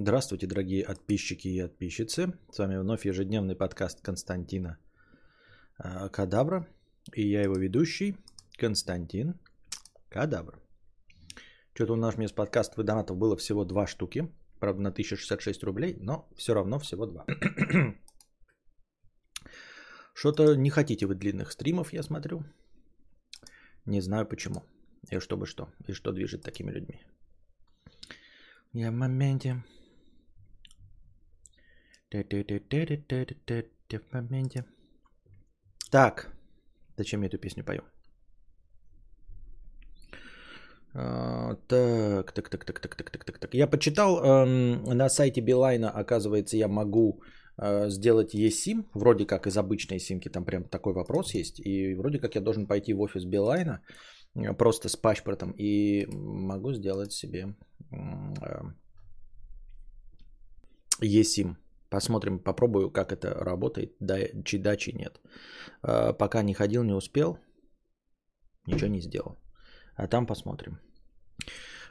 Здравствуйте, дорогие подписчики и подписчицы. С вами вновь ежедневный подкаст Константина а, Кадабра. И я его ведущий Константин Кадабра. Что-то у нас вместо подкаста донатов было всего два штуки. Правда, на 1066 рублей, но все равно всего два. Что-то не хотите вы длинных стримов, я смотрю. Не знаю почему. И чтобы что. И что движет такими людьми. Я в моменте. В моменте. Так. Зачем я эту песню пою? Так, так, так, так, так, так, так, так, так. Я почитал на сайте Билайна, оказывается, я могу сделать eSIM, вроде как из обычной симки, там прям такой вопрос есть, и вроде как я должен пойти в офис Билайна, просто с паспортом, и могу сделать себе э. Посмотрим, попробую, как это работает, да, чи да, чи нет. Э, пока не ходил, не успел, ничего не сделал. А там посмотрим.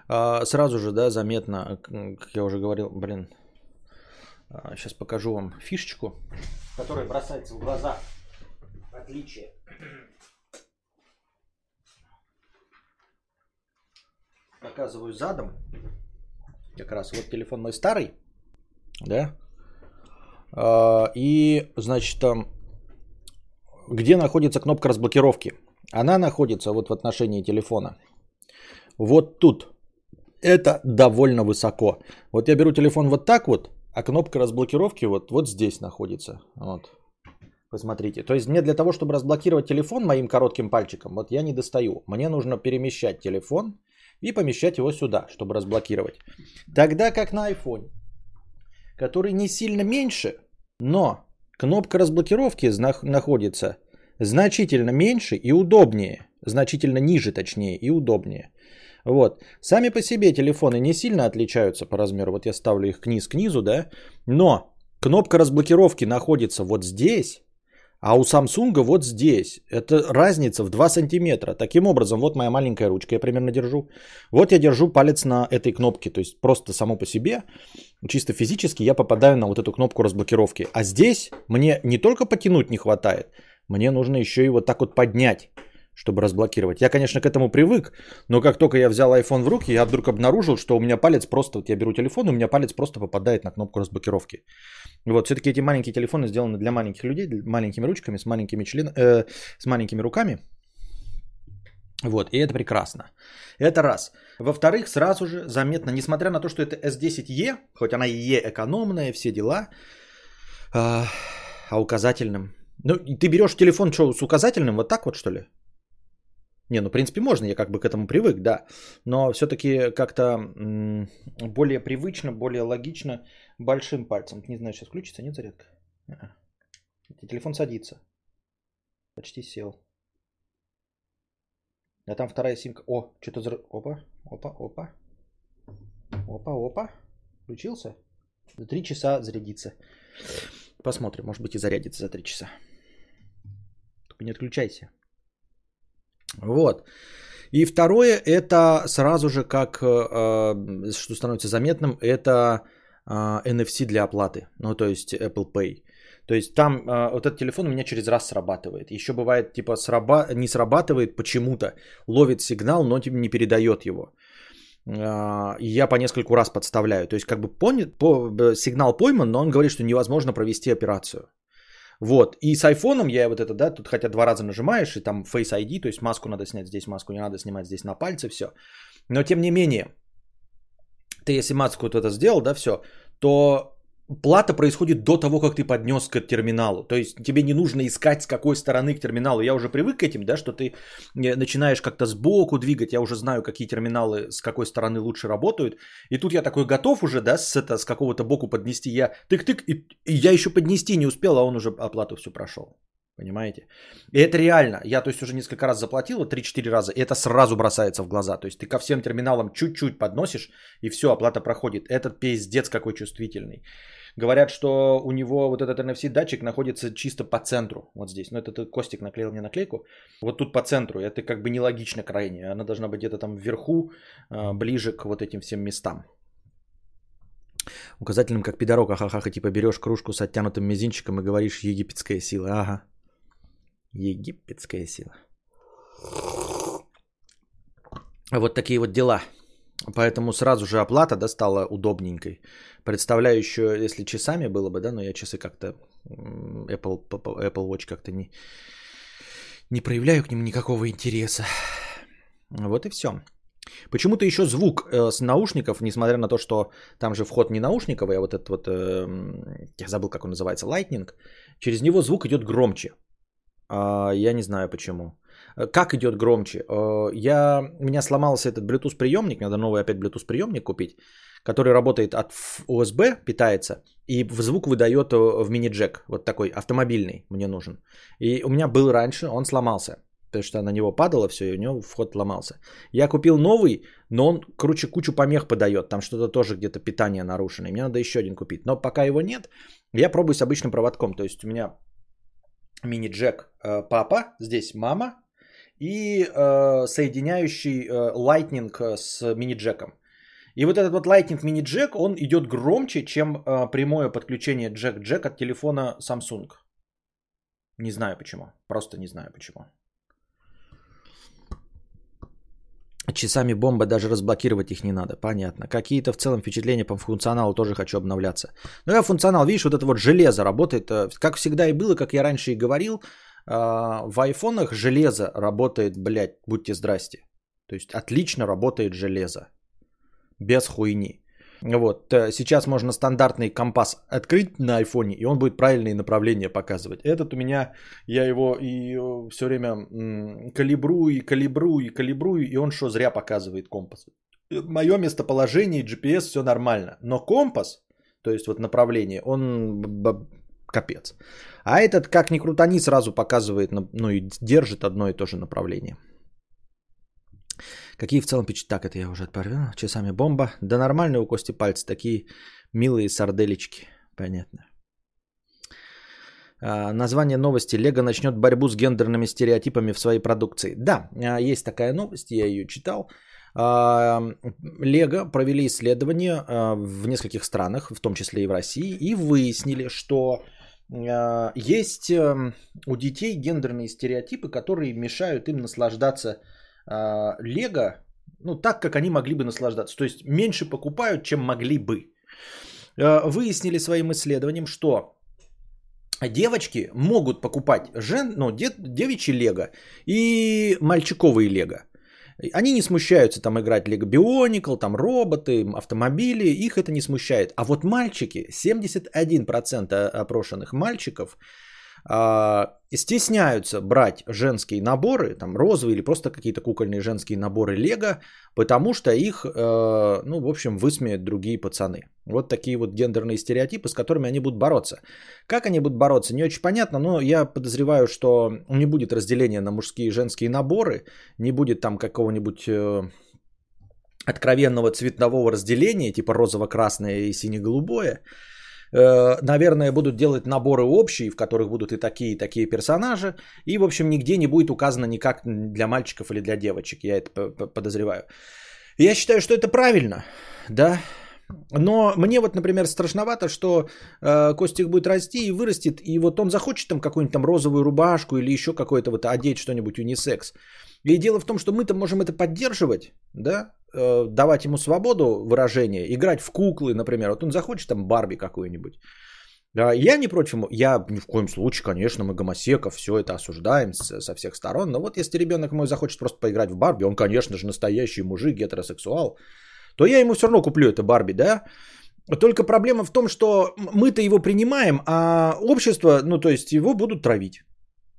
А, сразу же, да, заметно, как я уже говорил, блин, сейчас а, покажу вам фишечку, которая бросается в глаза. Отличие. Показываю задом. Как раз вот телефон мой старый, да. А, и, значит, где находится кнопка разблокировки? Она находится вот в отношении телефона. Вот тут. Это довольно высоко. Вот я беру телефон вот так вот, а кнопка разблокировки вот, вот здесь находится. Вот. Посмотрите. То есть мне для того, чтобы разблокировать телефон моим коротким пальчиком, вот я не достаю. Мне нужно перемещать телефон и помещать его сюда, чтобы разблокировать. Тогда как на iPhone, который не сильно меньше, но кнопка разблокировки находится значительно меньше и удобнее. Значительно ниже, точнее, и удобнее. Вот. Сами по себе телефоны не сильно отличаются по размеру. Вот я ставлю их книз к низу, да. Но кнопка разблокировки находится вот здесь, а у Samsung вот здесь. Это разница в 2 сантиметра. Таким образом, вот моя маленькая ручка, я примерно держу. Вот я держу палец на этой кнопке. То есть просто само по себе, чисто физически, я попадаю на вот эту кнопку разблокировки. А здесь мне не только потянуть не хватает, мне нужно еще и вот так вот поднять, чтобы разблокировать. Я, конечно, к этому привык, но как только я взял iPhone в руки, я вдруг обнаружил, что у меня палец просто, вот я беру телефон, и у меня палец просто попадает на кнопку разблокировки. Вот, все-таки эти маленькие телефоны сделаны для маленьких людей, маленькими ручками, с маленькими, член... э, с маленькими руками. Вот, и это прекрасно. Это раз. Во-вторых, сразу же заметно, несмотря на то, что это S10e, хоть она и E экономная, все дела, а, а указательным ну, ты берешь телефон что, с указательным вот так вот, что ли? Не, ну, в принципе, можно, я как бы к этому привык, да. Но все-таки как-то более привычно, более логично большим пальцем. Не знаю, сейчас включится, нет зарядка? Телефон садится. Почти сел. А там вторая симка. О, что-то... Зар... Опа, опа, опа. Опа, опа. Включился? За три часа зарядится. Посмотрим, может быть и зарядится за три часа. Только не отключайся. Вот. И второе, это сразу же, как э, что становится заметным, это э, NFC для оплаты. Ну, то есть Apple Pay. То есть там э, вот этот телефон у меня через раз срабатывает. Еще бывает, типа, сраба... не срабатывает почему-то, ловит сигнал, но типа, не передает его. Э, и я по нескольку раз подставляю. То есть как бы понят, по, сигнал пойман, но он говорит, что невозможно провести операцию. Вот. И с айфоном я вот это, да, тут хотя два раза нажимаешь, и там Face ID, то есть маску надо снять здесь, маску не надо снимать здесь на пальце, все. Но тем не менее, ты если маску вот это сделал, да, все, то плата происходит до того, как ты поднес к терминалу. То есть тебе не нужно искать, с какой стороны к терминалу. Я уже привык к этим, да, что ты э, начинаешь как-то сбоку двигать. Я уже знаю, какие терминалы с какой стороны лучше работают. И тут я такой готов уже, да, с, это, с какого-то боку поднести. Я тык-тык, и, и я еще поднести не успел, а он уже оплату все прошел. Понимаете? И это реально. Я, то есть, уже несколько раз заплатил, 3-4 раза, и это сразу бросается в глаза. То есть, ты ко всем терминалам чуть-чуть подносишь, и все, оплата проходит. Этот пиздец какой чувствительный. Говорят, что у него вот этот NFC датчик находится чисто по центру, вот здесь. Ну, это ты, Костик наклеил мне наклейку. Вот тут по центру. Это как бы нелогично крайне. Она должна быть где-то там вверху, а, ближе к вот этим всем местам. Указательным как пидорок, ахахаха, типа берешь кружку с оттянутым мизинчиком и говоришь египетская сила. Ага. Египетская сила. Вот такие вот дела. Поэтому сразу же оплата да, стала удобненькой. Представляю еще, если часами было бы, да, но я часы как-то Apple, Apple Watch как-то не, не проявляю к ним никакого интереса. Вот и все. Почему-то еще звук э, с наушников, несмотря на то, что там же вход не наушниковый, а вот этот вот, э, я забыл, как он называется, Lightning, через него звук идет громче. А, я не знаю почему. Э, как идет громче? Э, я, у меня сломался этот Bluetooth приемник, надо новый опять Bluetooth приемник купить, который работает от USB, питается, и звук выдает э, в мини-джек, вот такой автомобильный мне нужен. И у меня был раньше, он сломался, потому что на него падало все, и у него вход ломался. Я купил новый, но он, короче, кучу помех подает, там что-то тоже где-то питание нарушено, и мне надо еще один купить. Но пока его нет, я пробую с обычным проводком, то есть у меня мини-джек папа, здесь мама, и э, соединяющий э, Lightning с мини-джеком. И вот этот вот Lightning мини-джек, он идет громче, чем э, прямое подключение джек-джек от телефона Samsung. Не знаю почему. Просто не знаю почему. Часами бомба, даже разблокировать их не надо. Понятно. Какие-то в целом впечатления по функционалу тоже хочу обновляться. Ну, я функционал, видишь, вот это вот железо работает, э, как всегда и было, как я раньше и говорил, в айфонах железо работает, блядь, будьте здрасте. То есть отлично работает железо. Без хуйни. Вот, э, сейчас можно стандартный компас открыть на айфоне, и он будет правильные направления показывать. Этот у меня, я его и э, все время калибрую, и калибрую, и калибрую, и он что, зря показывает компас. Мое местоположение, GPS, все нормально. Но компас, то есть вот направление, он капец. А этот, как ни крутани, сразу показывает, ну и держит одно и то же направление. Какие в целом печати? Так, это я уже отправил. Часами бомба. Да нормальные у Кости пальцы. Такие милые сарделечки. Понятно. А, название новости. Лего начнет борьбу с гендерными стереотипами в своей продукции. Да, а, есть такая новость, я ее читал. А, Лего провели исследование в нескольких странах, в том числе и в России, и выяснили, что есть эм, у детей гендерные стереотипы, которые мешают им наслаждаться а, Лего, ну, так, как они могли бы наслаждаться. То есть меньше покупают, чем могли бы. А, выяснили своим исследованием, что девочки могут покупать жен, ну, дев, девичьи Лего и мальчиковые Лего. Они не смущаются там играть Lego Bionicle, там роботы, автомобили, их это не смущает. А вот мальчики, 71% опрошенных мальчиков стесняются брать женские наборы, там розовые или просто какие-то кукольные женские наборы Лего, потому что их, э, ну, в общем, высмеют другие пацаны. Вот такие вот гендерные стереотипы, с которыми они будут бороться. Как они будут бороться, не очень понятно, но я подозреваю, что не будет разделения на мужские и женские наборы, не будет там какого-нибудь э, откровенного цветового разделения, типа розово-красное и сине-голубое. Э, наверное, будут делать наборы общие, в которых будут и такие, и такие персонажи. И, в общем, нигде не будет указано никак для мальчиков или для девочек. Я это подозреваю. Я считаю, что это правильно, да. Но мне вот, например, страшновато, что э, Костик будет расти и вырастет, и вот он захочет там какую-нибудь там розовую рубашку или еще какое-то вот одеть что-нибудь унисекс. И дело в том, что мы-то можем это поддерживать, да, э, давать ему свободу выражения, играть в куклы, например. Вот он захочет там Барби какую-нибудь. Я не против, я ни в коем случае, конечно, мы гомосеков, все это осуждаем со всех сторон, но вот если ребенок мой захочет просто поиграть в Барби, он, конечно же, настоящий мужик, гетеросексуал, то я ему все равно куплю это Барби, да? Только проблема в том, что мы-то его принимаем, а общество, ну то есть его будут травить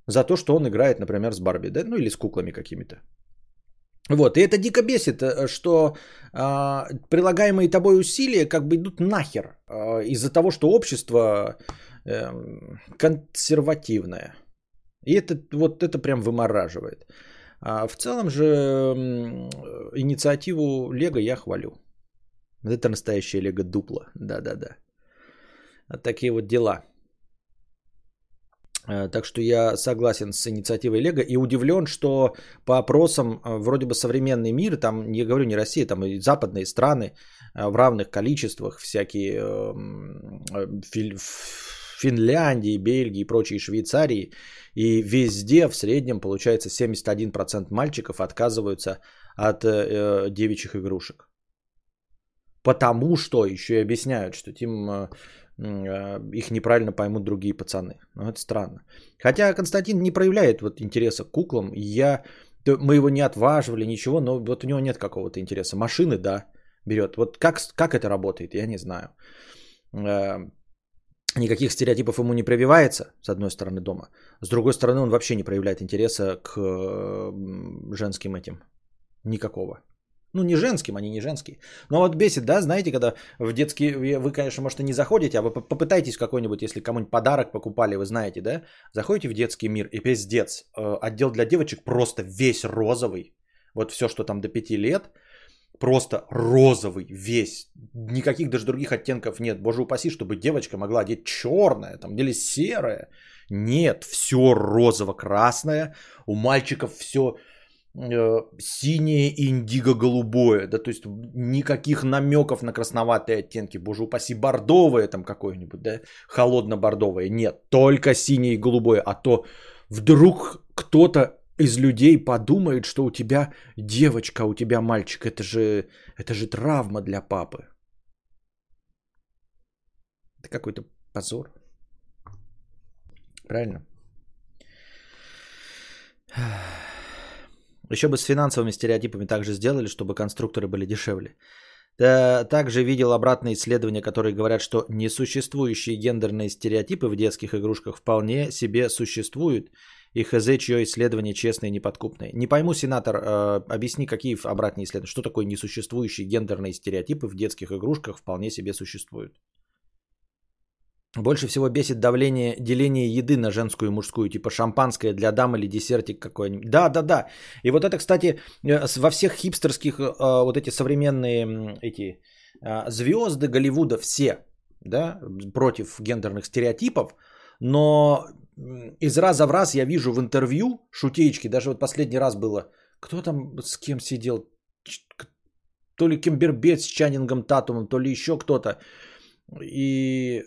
за то, что он играет, например, с Барби, да, ну или с куклами какими-то. Вот, и это дико бесит, э, что э, прилагаемые тобой усилия как бы идут нахер э, из-за того, что общество э, консервативное. И это вот это прям вымораживает. А в целом же инициативу Лего я хвалю. Это настоящее Лего дупло. Да-да-да. Такие вот дела. Э, так что я согласен с инициативой Лего и удивлен, что по опросам э, вроде бы современный мир, там, не говорю не Россия, там и западные страны э, в равных количествах, всякие эм, Финляндии, Бельгии прочие Швейцарии, и везде в среднем получается 71% мальчиков отказываются от девичьих игрушек. Потому что еще и объясняют, что Э, их неправильно поймут другие пацаны. Ну, это странно. Хотя Константин не проявляет вот интереса к куклам. Я, мы его не отваживали, ничего, но вот у него нет какого-то интереса. Машины, да, берет. Вот как, как это работает, я не знаю. Э, никаких стереотипов ему не прививается, с одной стороны, дома. С другой стороны, он вообще не проявляет интереса к женским этим. Никакого. Ну, не женским, они не женские. Но вот бесит, да, знаете, когда в детский... Вы, конечно, может, и не заходите, а вы попытайтесь какой-нибудь, если кому-нибудь подарок покупали, вы знаете, да? Заходите в детский мир и пиздец. Э, отдел для девочек просто весь розовый. Вот все, что там до 5 лет, просто розовый весь. Никаких даже других оттенков нет. Боже упаси, чтобы девочка могла одеть черное там, или серое. Нет, все розово-красное. У мальчиков все Э, синее индиго-голубое, да, то есть никаких намеков на красноватые оттенки, боже упаси, бордовое там какое-нибудь, да, холодно-бордовое, нет, только синее и голубое, а то вдруг кто-то из людей подумает, что у тебя девочка, у тебя мальчик, это же, это же травма для папы. Это какой-то позор. Правильно? Еще бы с финансовыми стереотипами также сделали, чтобы конструкторы были дешевле. Да, также видел обратные исследования, которые говорят, что несуществующие гендерные стереотипы в детских игрушках вполне себе существуют. И хз, чье исследование честное и неподкупное. Не пойму, сенатор, э, объясни, какие обратные исследования. Что такое несуществующие гендерные стереотипы в детских игрушках вполне себе существуют? Больше всего бесит давление, деление еды на женскую и мужскую, типа шампанское для дам или десертик какой-нибудь. Да, да, да. И вот это, кстати, э, во всех хипстерских э, вот эти современные эти э, звезды Голливуда все, да, против гендерных стереотипов, но из раза в раз я вижу в интервью шутеечки, даже вот последний раз было, кто там с кем сидел, то ли Кимбербет с Чанингом Татумом, то ли еще кто-то. И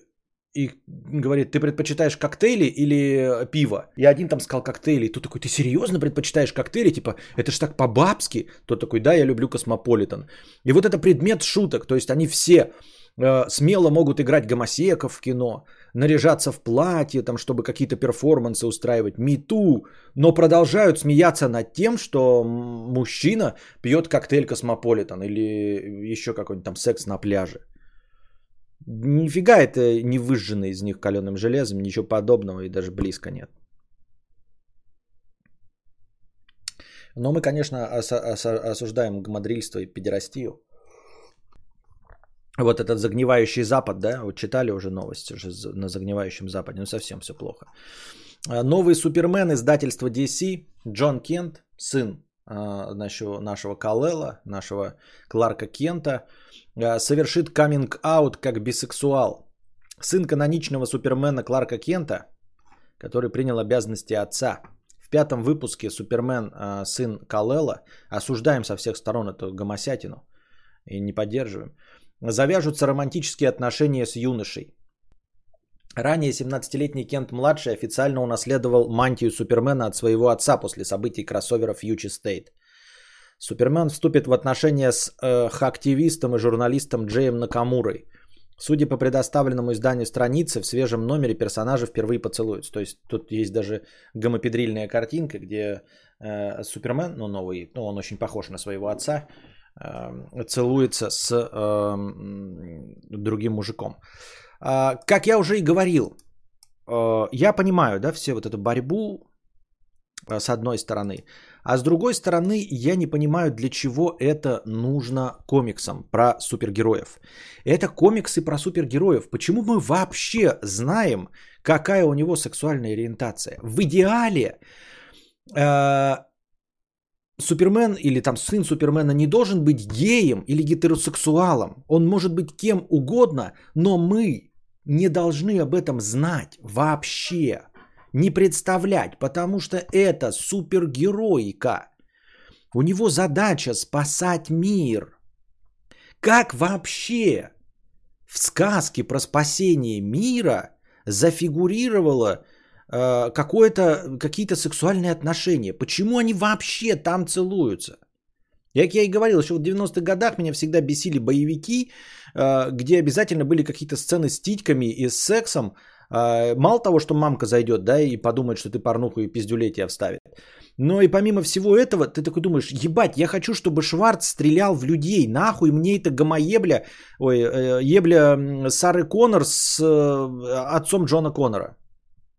и говорит, ты предпочитаешь коктейли или пиво? И один там сказал коктейли. И тот такой, ты серьезно предпочитаешь коктейли? Типа, это ж так по-бабски. Тот такой, да, я люблю космополитен. И вот это предмет шуток. То есть они все э, смело могут играть гомосеков в кино, наряжаться в платье, там, чтобы какие-то перформансы устраивать, мету, но продолжают смеяться над тем, что мужчина пьет коктейль космополитен или еще какой-нибудь там секс на пляже. Нифига это не выжжено из них каленым железом, ничего подобного и даже близко нет. Но мы, конечно, осуждаем гмадрильство и педерастию. Вот этот загнивающий Запад, да, вот читали уже новости уже на загнивающем Западе, ну совсем все плохо. А, новый Супермен издательства DC, Джон Кент, сын нашего, нашего Калела, нашего Кларка Кента, а, совершит каминг-аут как бисексуал. Сын каноничного супермена Кларка Кента, который принял обязанности отца. В пятом выпуске Супермен, а, сын Кал-Эла, осуждаем со всех сторон эту гомосятину и не поддерживаем, завяжутся романтические отношения с юношей. Ранее 17-летний Кент-младший официально унаследовал мантию Супермена от своего отца после событий кроссовера Future State. Супермен вступит в отношения с э, активистом и журналистом Джеем Накамурой. Судя по предоставленному изданию страницы, в свежем номере персонажи впервые поцелуются. То есть тут есть даже гомопедрильная картинка, где э, Супермен, ну новый, ну он очень похож на своего отца, э, целуется с э, другим мужиком. Э, как я уже и говорил, э, я понимаю, да, все вот эту борьбу э, с одной стороны. А с другой стороны, я не понимаю, для чего это нужно комиксам про супергероев. Это комиксы про супергероев. Почему мы вообще знаем, какая у него сексуальная ориентация? В идеале э, Супермен или там сын Супермена не должен быть геем или гетеросексуалом. Он может быть кем угодно, но мы не должны об этом знать вообще. не представлять, потому что это супергероика. У него задача спасать мир. Как вообще в сказке про спасение мира зафигурировало э, какие-то сексуальные отношения? Почему они вообще там целуются? Как я и говорил, еще в 90-х годах меня всегда бесили боевики, э, где обязательно были какие-то сцены с титьками и с сексом. Э, мало того, что мамка зайдет, да, и подумает, что ты порнуху и пиздюлей тебя вставит. Но и помимо всего этого, ты такой думаешь, ебать, я хочу, чтобы Шварц стрелял в людей, нахуй мне это гомоебля, ой, э, ебля Сары Коннор с отцом Джона Коннора.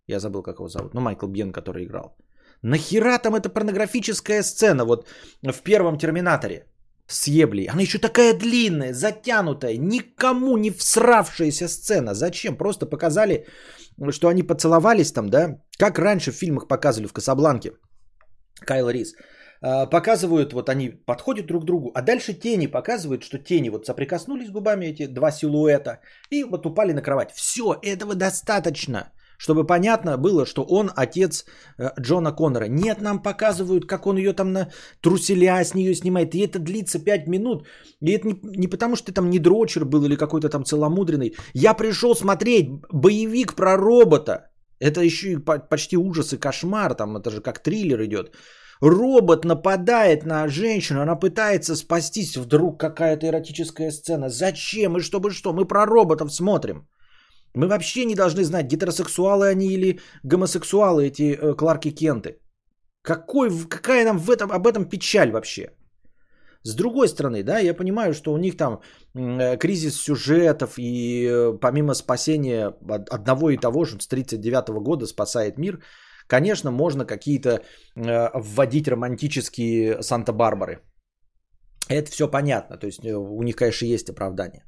Я забыл, как его зовут. Ну, Майкл Бьен, который играл. Нахера там эта порнографическая сцена вот в первом Терминаторе с еблей? Она еще такая длинная, затянутая, никому не всравшаяся сцена. Зачем? Просто показали, что они поцеловались там, да? Как раньше в фильмах показывали в Касабланке. Кайл Рис. А, показывают, вот они подходят друг к другу, а дальше тени показывают, что тени вот соприкоснулись губами эти два силуэта и вот упали на кровать. Все, этого достаточно чтобы понятно было, что он отец э, Джона Коннора. Нет, нам показывают, как он ее там на труселя с нее снимает. И это длится 5 минут. И это не, не потому, что ты там не дрочер был или какой-то там целомудренный. Я пришел смотреть боевик про робота. Это еще и почти ужас и кошмар. Там это же как триллер идет. Робот нападает на женщину, она пытается спастись. Вдруг какая-то эротическая сцена. Зачем? И чтобы что? Мы про роботов смотрим. Мы вообще не должны знать, гетеросексуалы они или гомосексуалы, эти э, Кларки Кенты. Какой, какая нам в этом, об этом печаль вообще? С другой стороны, да, я понимаю, что у них там э, кризис сюжетов и э, помимо спасения одного и того же с 1939 года спасает мир, конечно, можно какие-то э, вводить романтические Санта-Барбары. Это все понятно, то есть э, у них, конечно, есть оправдание.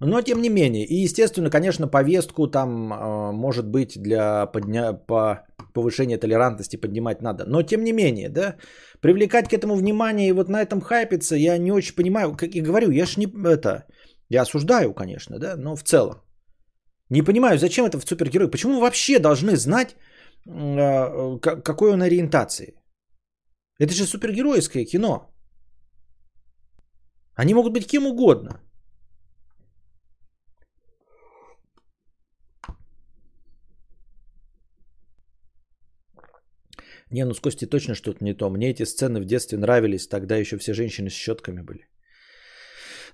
Но тем не менее, и естественно, конечно, повестку там э, может быть для подня... по повышения толерантности поднимать надо. Но тем не менее, да, привлекать к этому внимание и вот на этом хайпиться, я не очень понимаю, как я говорю, я ж не это, я осуждаю, конечно, да, но в целом. Не понимаю, зачем это в супергерой, почему вообще должны знать, э, какой он ориентации. Это же супергеройское кино. Они могут быть кем угодно. Не, ну с Костей точно что-то не то. Мне эти сцены в детстве нравились, тогда еще все женщины с щетками были.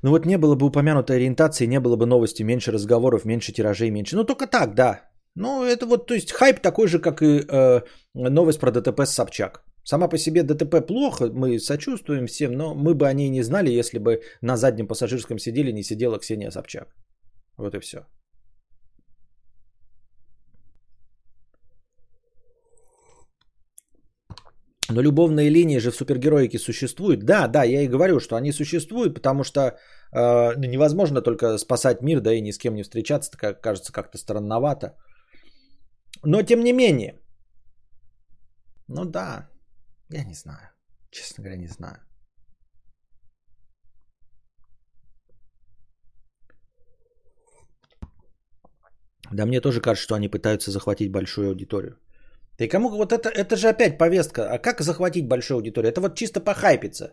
Ну вот не было бы упомянутой ориентации, не было бы новости, меньше разговоров, меньше тиражей, меньше. Ну только так, да. Ну это вот, то есть хайп такой же, как и э, новость про ДТП с Собчак. Сама по себе ДТП плохо, мы сочувствуем всем, но мы бы о ней не знали, если бы на заднем пассажирском сидели не сидела Ксения Собчак. Вот и все. Но любовные линии же в супергероике существуют. Да, да, я и говорю, что они существуют, потому что э, невозможно только спасать мир, да и ни с кем не встречаться, так кажется как-то странновато. Но тем не менее. Ну да, я не знаю. Честно говоря, не знаю. Да мне тоже кажется, что они пытаются захватить большую аудиторию. Ты кому вот это, это же опять повестка. А как захватить большую аудиторию? Это вот чисто похайпиться.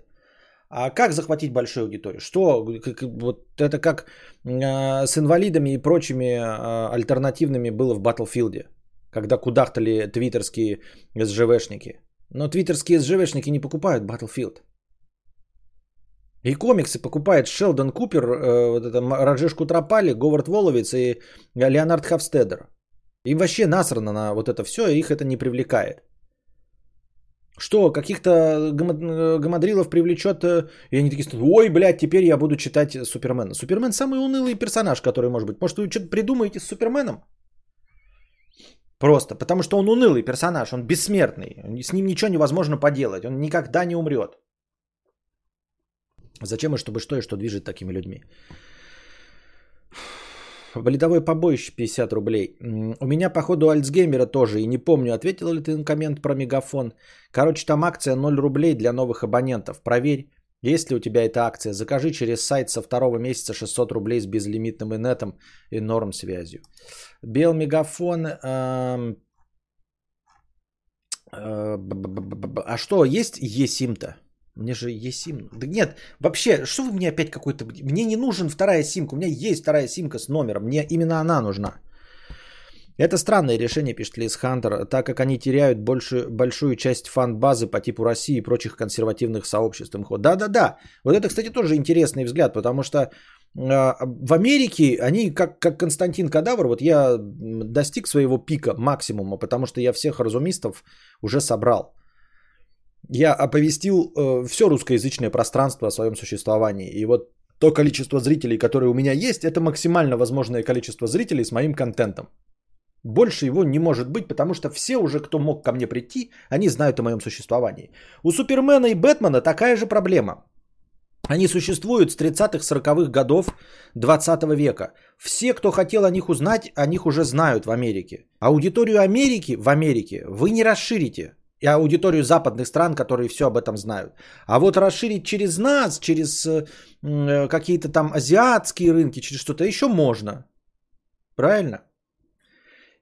А как захватить большую аудиторию? Что? Как, вот это как э, с инвалидами и прочими э, альтернативными было в Батлфилде, когда кудахтали твиттерские СЖВшники. Но твиттерские СЖВшники не покупают Battlefield. И комиксы покупает Шелдон Купер, э, вот это Раджеш Кутрапали, Говард Воловец и Леонард Хавстедер. Им вообще насрано на вот это все, их это не привлекает. Что, каких-то гамадрилов привлечет, э, и они такие, ой, блядь, теперь я буду читать Супермена. Супермен самый унылый персонаж, который может быть. Может, вы что-то придумаете с Суперменом? Просто, потому что он унылый персонаж, он бессмертный, с ним ничего невозможно поделать, он никогда не умрет. Зачем и чтобы что и что движет такими людьми? Валидовое побоище 50 рублей. У меня, походу, Альцгеймера тоже. И не помню, ответил ли ты на коммент про мегафон. Короче, там акция 0 рублей для новых абонентов. Проверь, есть ли у тебя эта акция. Закажи через сайт со второго месяца 600 рублей с безлимитным инетом и норм связью. Бел мегафон. Эм... Э, а что, есть eSIM-то? Мне же eSIM. Да нет, вообще, что вы мне опять какой-то... Мне не нужен вторая симка. У меня есть вторая симка с номером. Мне именно она нужна. Это странное решение, пишет Лиз Хантер, так как они теряют большую, большую часть фан-базы по типу России и прочих консервативных сообществ. Да-да-да. Вот это, кстати, тоже интересный взгляд, потому что э, в Америке они, как, как Константин Кадавр, вот я достиг своего пика, максимума, потому что я всех разумистов уже собрал. Я оповестил э, все русскоязычное пространство о своем существовании. И вот то количество зрителей, которое у меня есть, это максимально возможное количество зрителей с моим контентом. Больше его не может быть, потому что все уже, кто мог ко мне прийти, они знают о моем существовании. У Супермена и Бэтмена такая же проблема. Они существуют с 30-х, 40-х годов 20 века. Все, кто хотел о них узнать, о них уже знают в Америке. Аудиторию Америки в Америке вы не расширите. И аудиторию западных стран, которые все об этом знают. А вот расширить через нас, через э, какие-то там азиатские рынки, через что-то еще можно. Правильно?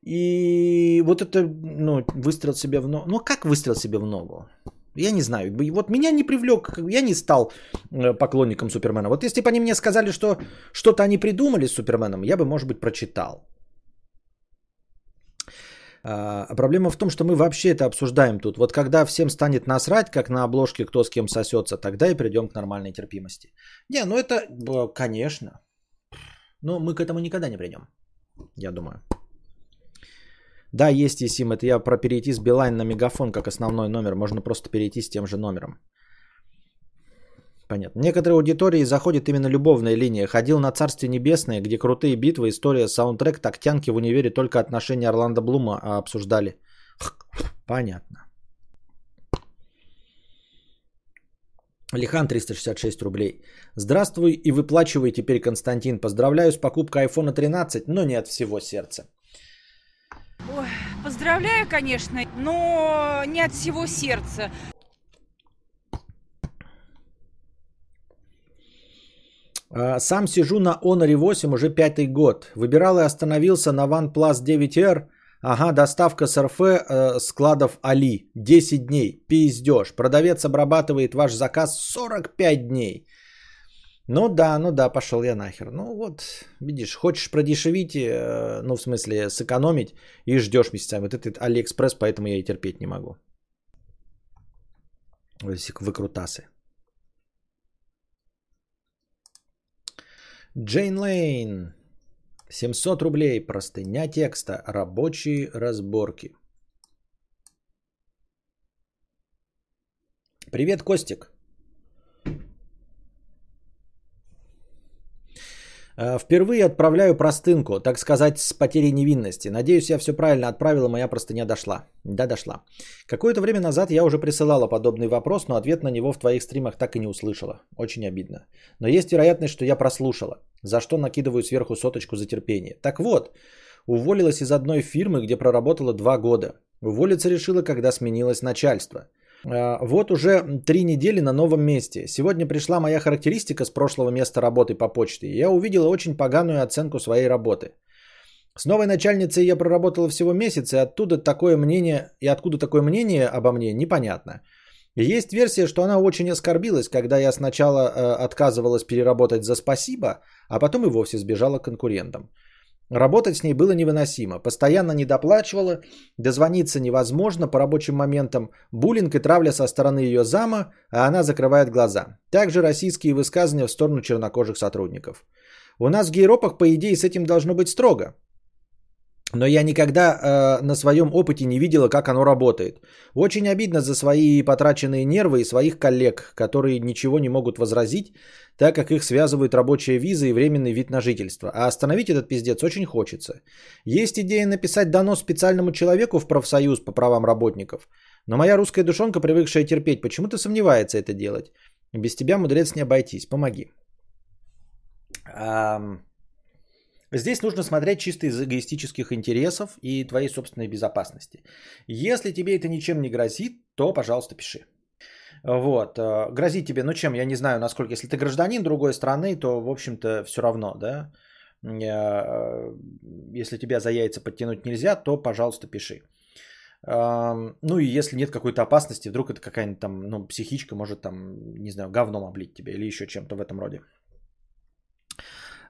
И вот это, ну, выстрел себе в ногу. Ну, как выстрел себе в ногу? Я не знаю. Вот меня не привлек, я не стал э, поклонником Супермена. Вот если бы они мне сказали, что что-то они придумали с Суперменом, я бы, может быть, прочитал. А, проблема в том, что мы вообще это обсуждаем тут. Вот когда всем станет насрать, как на обложке кто с кем сосется, тогда и придем к нормальной терпимости. Не, ну это, конечно. Но мы к этому никогда не придем, я думаю. Да, есть eSIM. Это я про перейти с Билайн на Мегафон как основной номер. Можно просто перейти с тем же номером. Понятно. Некоторые аудитории заходит именно любовная линия. Ходил на Царствие Небесное, где крутые битвы, история, саундтрек, тактянки в универе только отношения Орландо Блума а, обсуждали. Понятно. Лихан 366 рублей. Здравствуй и выплачивай теперь, Константин. Поздравляю с покупкой iPhone 13, но не от всего сердца. Ой, поздравляю, конечно, но не от всего сердца. Сам сижу на Honor 8 уже пятый год. Выбирал и остановился на OnePlus 9R. Ага, доставка с РФ э, складов Али. 10 дней. Пиздеж. Продавец обрабатывает ваш заказ 45 дней. Ну да, ну да, пошел я нахер. Ну вот, видишь, хочешь продешевить, э, ну в смысле сэкономить и ждешь месяцами. Вот этот Алиэкспресс, поэтому я и терпеть не могу. Выкрутасы. Джейн Лейн. 700 рублей. Простыня текста. Рабочие разборки. Привет, Костик. Впервые отправляю простынку, так сказать, с потерей невинности. Надеюсь, я все правильно отправила, моя простыня дошла. Да, дошла. Какое-то время назад я уже присылала подобный вопрос, но ответ на него в твоих стримах так и не услышала. Очень обидно. Но есть вероятность, что я прослушала, за что накидываю сверху соточку за терпение. Так вот, уволилась из одной фирмы, где проработала два года. Уволиться решила, когда сменилось начальство – Э, вот уже три недели на новом месте. Сегодня пришла моя характеристика с прошлого места работы по почте. Я увидела очень поганую оценку своей работы. С новой начальницей я проработала всего месяц, и оттуда такое мнение, и откуда такое мнение обо мне, непонятно. Есть версия, что она очень оскорбилась, когда я сначала э, отказывалась переработать за спасибо, а потом и вовсе сбежала к конкурентам. Работать с ней было невыносимо. Постоянно недоплачивала, дозвониться невозможно по рабочим моментам, буллинг и травля со стороны ее зама, а она закрывает глаза. Также российские высказывания в сторону чернокожих сотрудников. У нас в гейропах, по идее, с этим должно быть строго. Но я никогда э, на своем опыте не видела, как оно работает. Очень обидно за свои потраченные нервы и своих коллег, которые ничего не могут возразить, так как их связывают рабочая виза и временный вид на жительство. А остановить этот пиздец очень хочется. Есть идея написать донос специальному человеку в профсоюз по правам работников. Но моя русская душонка, привыкшая терпеть, почему-то сомневается это делать. Без тебя, мудрец, не обойтись. Помоги. Um... Здесь нужно смотреть чисто из эгоистических интересов и твоей собственной безопасности. Если тебе это ничем не грозит, то, пожалуйста, пиши. Вот. Э, грозит тебе, ну чем, я не знаю, насколько, если ты гражданин другой страны, то, в общем-то, все равно, да. Э, если тебя за яйца подтянуть нельзя, то, пожалуйста, пиши. Ну и если нет какой-то опасности, вдруг это какая-нибудь там, ну, психичка может там, не знаю, говном облить тебя или еще чем-то в этом роде.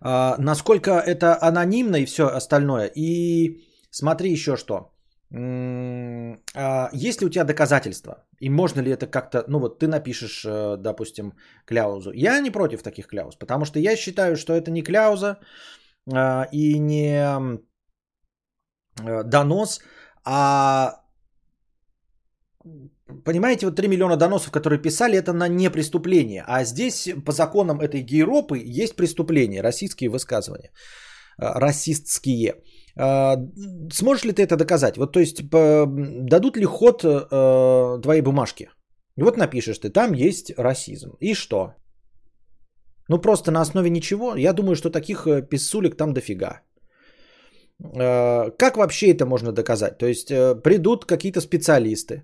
А, насколько это анонимно и все остальное. И смотри еще что. А, есть ли у тебя доказательства? И можно ли это как-то, ну вот ты напишешь, э, допустим, кляузу. Я не против таких кляуз, потому что я считаю, что это не кляуза а, и не э, донос, а Понимаете, вот 3 миллиона доносов, которые писали, это на не преступление. А здесь по законам этой гейропы есть преступления, российские высказывания. Э, расистские. Э, сможешь ли ты это доказать? Вот, то есть, дадут ли ход э, твоей бумажки? И вот напишешь ты, там есть расизм. И что? Ну, просто на основе ничего. Я думаю, что таких писулек там дофига. Как вообще это можно доказать? То есть, придут какие-то специалисты,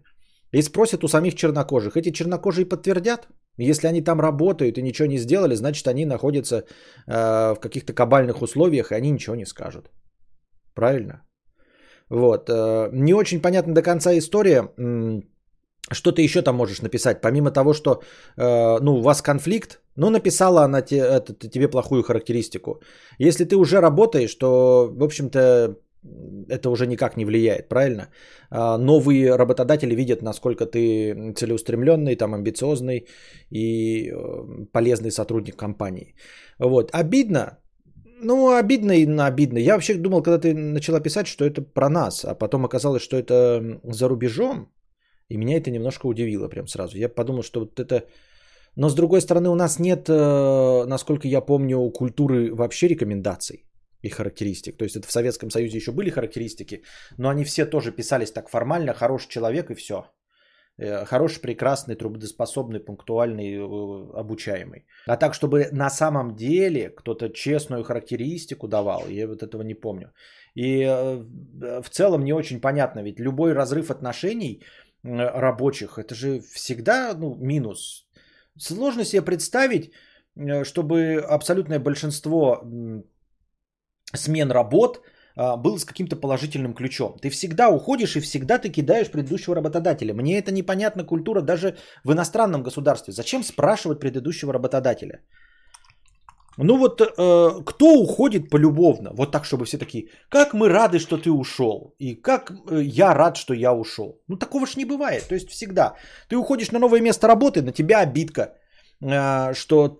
и спросят у самих чернокожих. Эти чернокожие подтвердят? Если они там работают и ничего не сделали, значит они находятся э, в каких-то кабальных условиях, и они ничего не скажут. Правильно? Вот. Э, не очень понятна до конца история. Что ты еще там можешь написать? Помимо того, что э, ну, у вас конфликт, ну, написала она те, это, тебе плохую характеристику. Если ты уже работаешь, то, в общем-то, это уже никак не влияет, правильно? А, новые работодатели видят, насколько ты целеустремленный, там, амбициозный и э, полезный сотрудник компании. Вот. Обидно? Ну, обидно и на обидно. Я вообще думал, когда ты начала писать, что это про нас, а потом оказалось, что это за рубежом, и меня это немножко удивило прям сразу. Я подумал, что вот это... Но с другой стороны, у нас нет, э, насколько я помню, культуры вообще рекомендаций и характеристик. То есть это в Советском Союзе еще были характеристики, но они все тоже писались так формально, хороший человек и все. Э, хороший, прекрасный, трудоспособный, пунктуальный, э, обучаемый. А так, чтобы на самом деле кто-то честную характеристику давал, я вот этого не помню. И э, в целом не очень понятно, ведь любой разрыв отношений рабочих, это же всегда ну, минус. Сложно себе представить, чтобы абсолютное большинство смен работ а, был с каким-то положительным ключом. Ты всегда уходишь и всегда ты кидаешь предыдущего работодателя. Мне это непонятна культура даже в иностранном государстве. Зачем спрашивать предыдущего работодателя? Ну вот э, кто уходит полюбовно? Вот так, чтобы все такие, как мы рады, что ты ушел. И как э, я рад, что я ушел. Ну такого ж не бывает. То есть всегда. Ты уходишь на новое место работы, на тебя обидка, э, что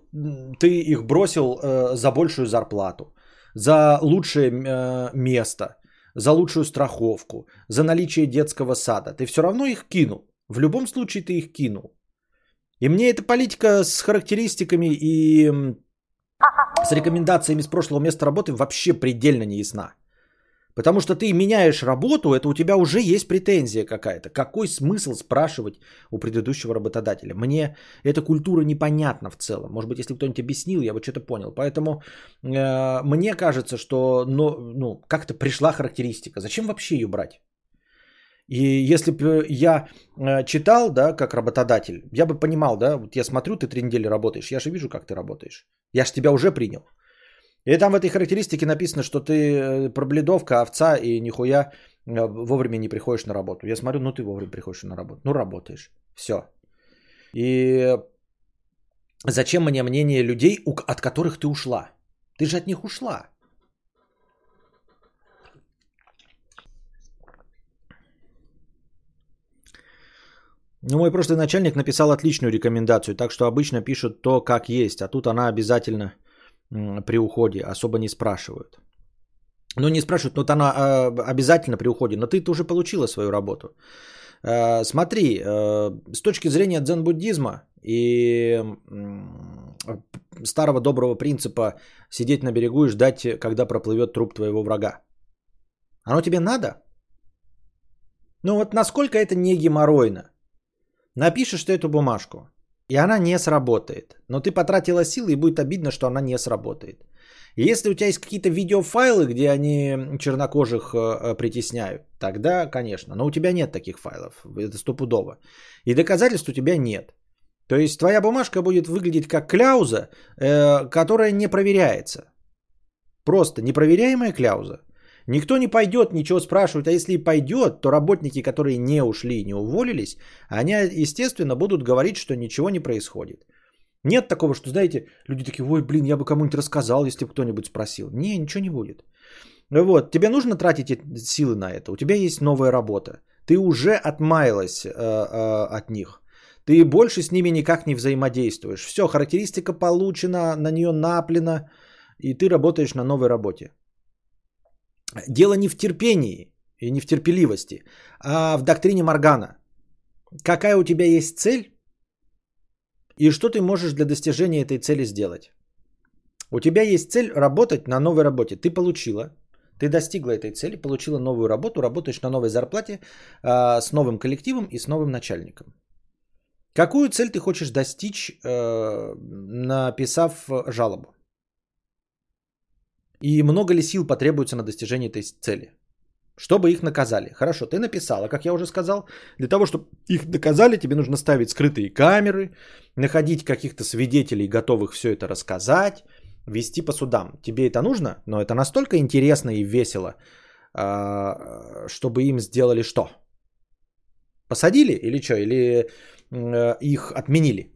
ты их бросил э, за большую зарплату за лучшее э, место, за лучшую страховку, за наличие детского сада. Ты все равно их кинул. В любом случае ты их кинул. И мне эта политика с характеристиками и с рекомендациями с прошлого места работы вообще предельно не ясна. Потому что ты меняешь работу, это у тебя уже есть претензия какая-то. Какой смысл спрашивать у предыдущего работодателя? Мне эта культура непонятна в целом. Может быть, если кто-нибудь объяснил, я бы что-то понял. Поэтому э, мне кажется, что ну, ну, как-то пришла характеристика. Зачем вообще ее брать? И если бы я э, читал, да, как работодатель, я бы понимал, да, вот я смотрю, ты три недели работаешь, я же вижу, как ты работаешь. Я же тебя уже принял. И там в этой характеристике написано, что ты э, пробледовка, овца и нихуя э, вовремя не приходишь на работу. Я смотрю, ну ты вовремя приходишь на работу. Ну работаешь. Все. И зачем мне мнение людей, от которых ты ушла? Ты же от них ушла. Ну, мой прошлый начальник написал отличную рекомендацию, так что обычно пишут то, как есть, а тут она обязательно при уходе, особо не спрашивают. Ну, не спрашивают, но вот она э, обязательно при уходе. Но ты-то уже получила свою работу. Э, смотри, э, с точки зрения дзен-буддизма и старого доброго принципа сидеть на берегу и ждать, когда проплывет труп твоего врага. Оно тебе надо? Ну вот насколько это не геморройно? Напишешь ты эту бумажку, и она не сработает. Но ты потратила силы и будет обидно, что она не сработает. Если у тебя есть какие-то видеофайлы, где они чернокожих э, э, притесняют, тогда, конечно. Но у тебя нет таких файлов. Это стопудово. И доказательств у тебя нет. То есть твоя бумажка будет выглядеть как кляуза, э, которая не проверяется. Просто непроверяемая кляуза. Никто не пойдет ничего спрашивать, а если и пойдет, то работники, которые не ушли, не уволились, они, естественно, будут говорить, что ничего не происходит. Нет такого, что, знаете, люди такие, ой, блин, я бы кому-нибудь рассказал, если бы кто-нибудь спросил. Не, ничего не будет. Вот, тебе нужно тратить силы на это. У тебя есть новая работа. Ты уже отмаялась э, э, от них. Ты больше с ними никак не взаимодействуешь. Все, характеристика получена, на нее наплена, и ты работаешь на новой работе. Дело не в терпении и не в терпеливости, а в доктрине Моргана. Какая у тебя есть цель и что ты можешь для достижения этой цели сделать? У тебя есть цель работать на новой работе. Ты получила, ты достигла этой цели, получила новую работу, работаешь на новой зарплате э, с новым коллективом и с новым начальником. Какую цель ты хочешь достичь, э, написав жалобу? И много ли сил потребуется на достижение этой цели? Чтобы их наказали. Хорошо, ты написала, как я уже сказал. Для того, чтобы их наказали, тебе нужно ставить скрытые камеры, находить каких-то свидетелей, готовых все это рассказать, вести по судам. Тебе это нужно, но это настолько интересно и весело, а, чтобы им сделали что? Посадили или что? Или э, их отменили?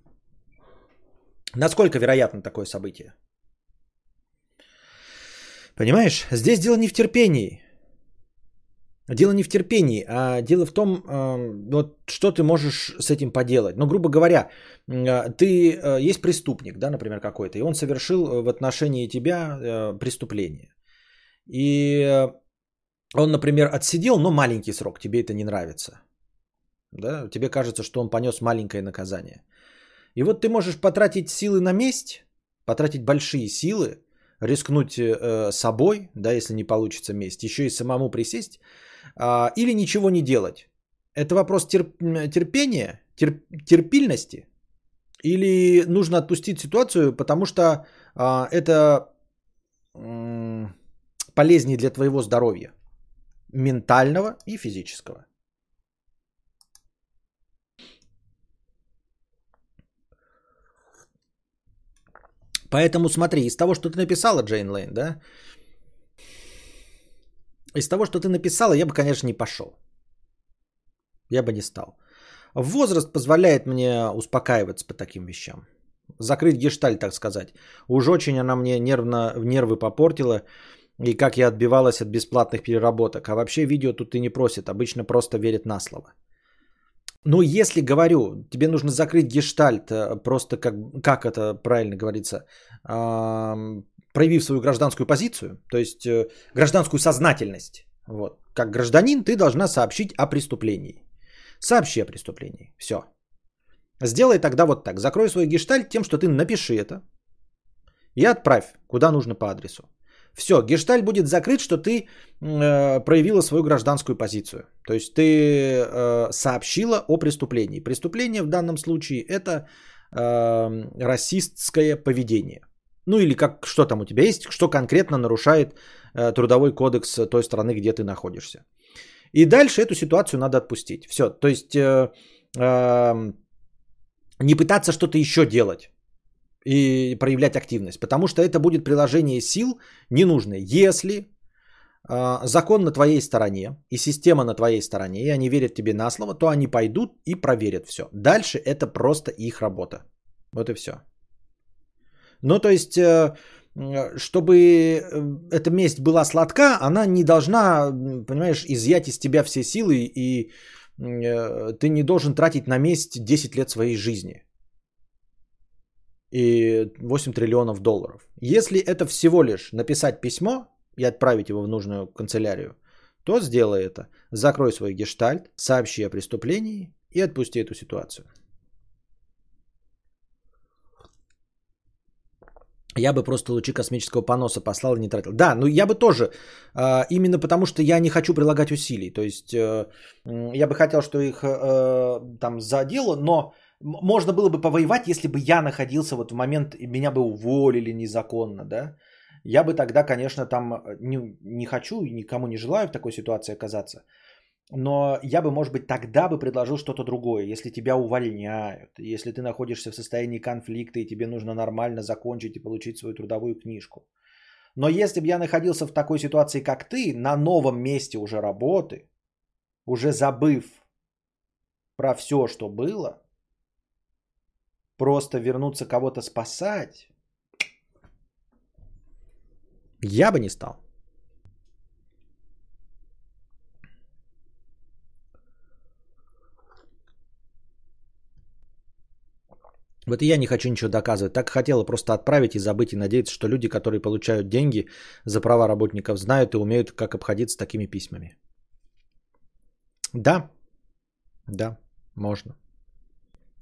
Насколько вероятно такое событие? Понимаешь, здесь дело не в терпении. Дело не в терпении, а дело в том, вот что ты можешь с этим поделать. Ну, грубо говоря, ты э, есть преступник, да, например, какой-то, и он совершил в отношении тебя э, преступление. И он, например, отсидел, но маленький срок, тебе это не нравится. Да? Тебе кажется, что он понес маленькое наказание. И вот ты можешь потратить силы на месть, потратить большие силы, рискнуть э, собой, да, если не получится месть, еще и самому присесть, э, или ничего не делать. Это вопрос терп, терпения, терп, терпильности, или нужно отпустить ситуацию, потому что э, это э, полезнее для твоего здоровья, ментального и физического. Поэтому смотри, из того, что ты написала, Джейн Лейн, да, из того, что ты написала, я бы, конечно, не пошел. Я бы не стал. Возраст позволяет мне успокаиваться по таким вещам. Закрыть гешталь, так сказать. Уж очень она мне нервно, нервы попортила. И как я отбивалась от бесплатных переработок. А вообще видео тут и не просит. Обычно просто верит на слово. Ну, если говорю, тебе нужно закрыть гештальт, э, просто как, как это правильно говорится, проявив свою гражданскую позицию, то есть э, гражданскую сознательность. Вот. Как гражданин ты должна сообщить о преступлении. Сообщи о преступлении. Все. Сделай тогда вот так. Закрой свой гештальт тем, что ты напиши это и отправь куда нужно по адресу. Все, гешталь будет закрыт, что ты э, проявила свою гражданскую позицию. То есть ты э, сообщила о преступлении. Преступление в данном случае это э, расистское поведение. Ну или как, что там у тебя есть, что конкретно нарушает э, трудовой кодекс той страны, где ты находишься. И дальше эту ситуацию надо отпустить. Все, то есть э, э, не пытаться что-то еще делать и проявлять активность, потому что это будет приложение сил ненужное. Если э, закон на твоей стороне и система на твоей стороне, и они верят тебе на слово, то они пойдут и проверят все. Дальше это просто их работа. Вот и все. Ну, то есть, э, чтобы эта месть была сладка, она не должна, понимаешь, изъять из тебя все силы, и э, ты не должен тратить на месть 10 лет своей жизни и 8 триллионов долларов. Если это всего лишь написать письмо и отправить его в нужную канцелярию, то сделай это. Закрой свой гештальт, сообщи о преступлении и отпусти эту ситуацию. Я бы просто лучи космического поноса послал и не тратил. Да, ну я бы тоже, а, именно потому что я не хочу прилагать усилий. То есть э, я бы хотел, что их э, там задело, но можно было бы повоевать, если бы я находился вот в момент, меня бы уволили незаконно, да. Я бы тогда, конечно, там э, не, не хочу и никому не желаю в такой ситуации оказаться. Но я бы, может быть, тогда бы предложил что-то другое. Если тебя увольняют, если ты находишься в состоянии конфликта и тебе нужно нормально закончить и получить свою трудовую книжку. Но если бы я находился в такой ситуации, как ты, на новом месте уже работы, уже забыв про все, что было, просто вернуться кого-то спасать, я бы не стал. Вот и я не хочу ничего доказывать. Так хотела просто отправить и забыть и надеяться, что люди, которые получают деньги за права работников, знают и умеют, как обходиться такими письмами. Да, да, можно.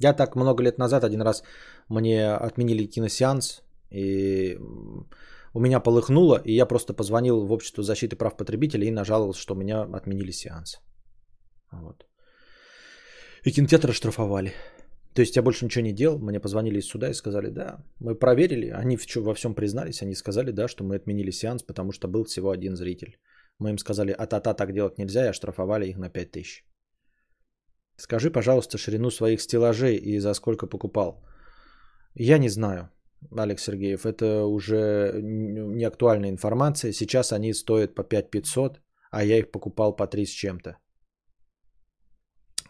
Я так много лет назад один раз мне отменили киносеанс, и у меня полыхнуло, и я просто позвонил в общество защиты прав потребителей и нажаловался, что у меня отменили сеанс. Вот. И кинотеатр штрафовали. То есть я больше ничего не делал, мне позвонили из суда и сказали, да, мы проверили, они во всем признались, они сказали, да, что мы отменили сеанс, потому что был всего один зритель. Мы им сказали, а-та-та, так делать нельзя, и оштрафовали их на 5000. Скажи, пожалуйста, ширину своих стеллажей и за сколько покупал. Я не знаю, Алекс Сергеев, это уже не актуальная информация. Сейчас они стоят по 5500, а я их покупал по 3 с чем-то.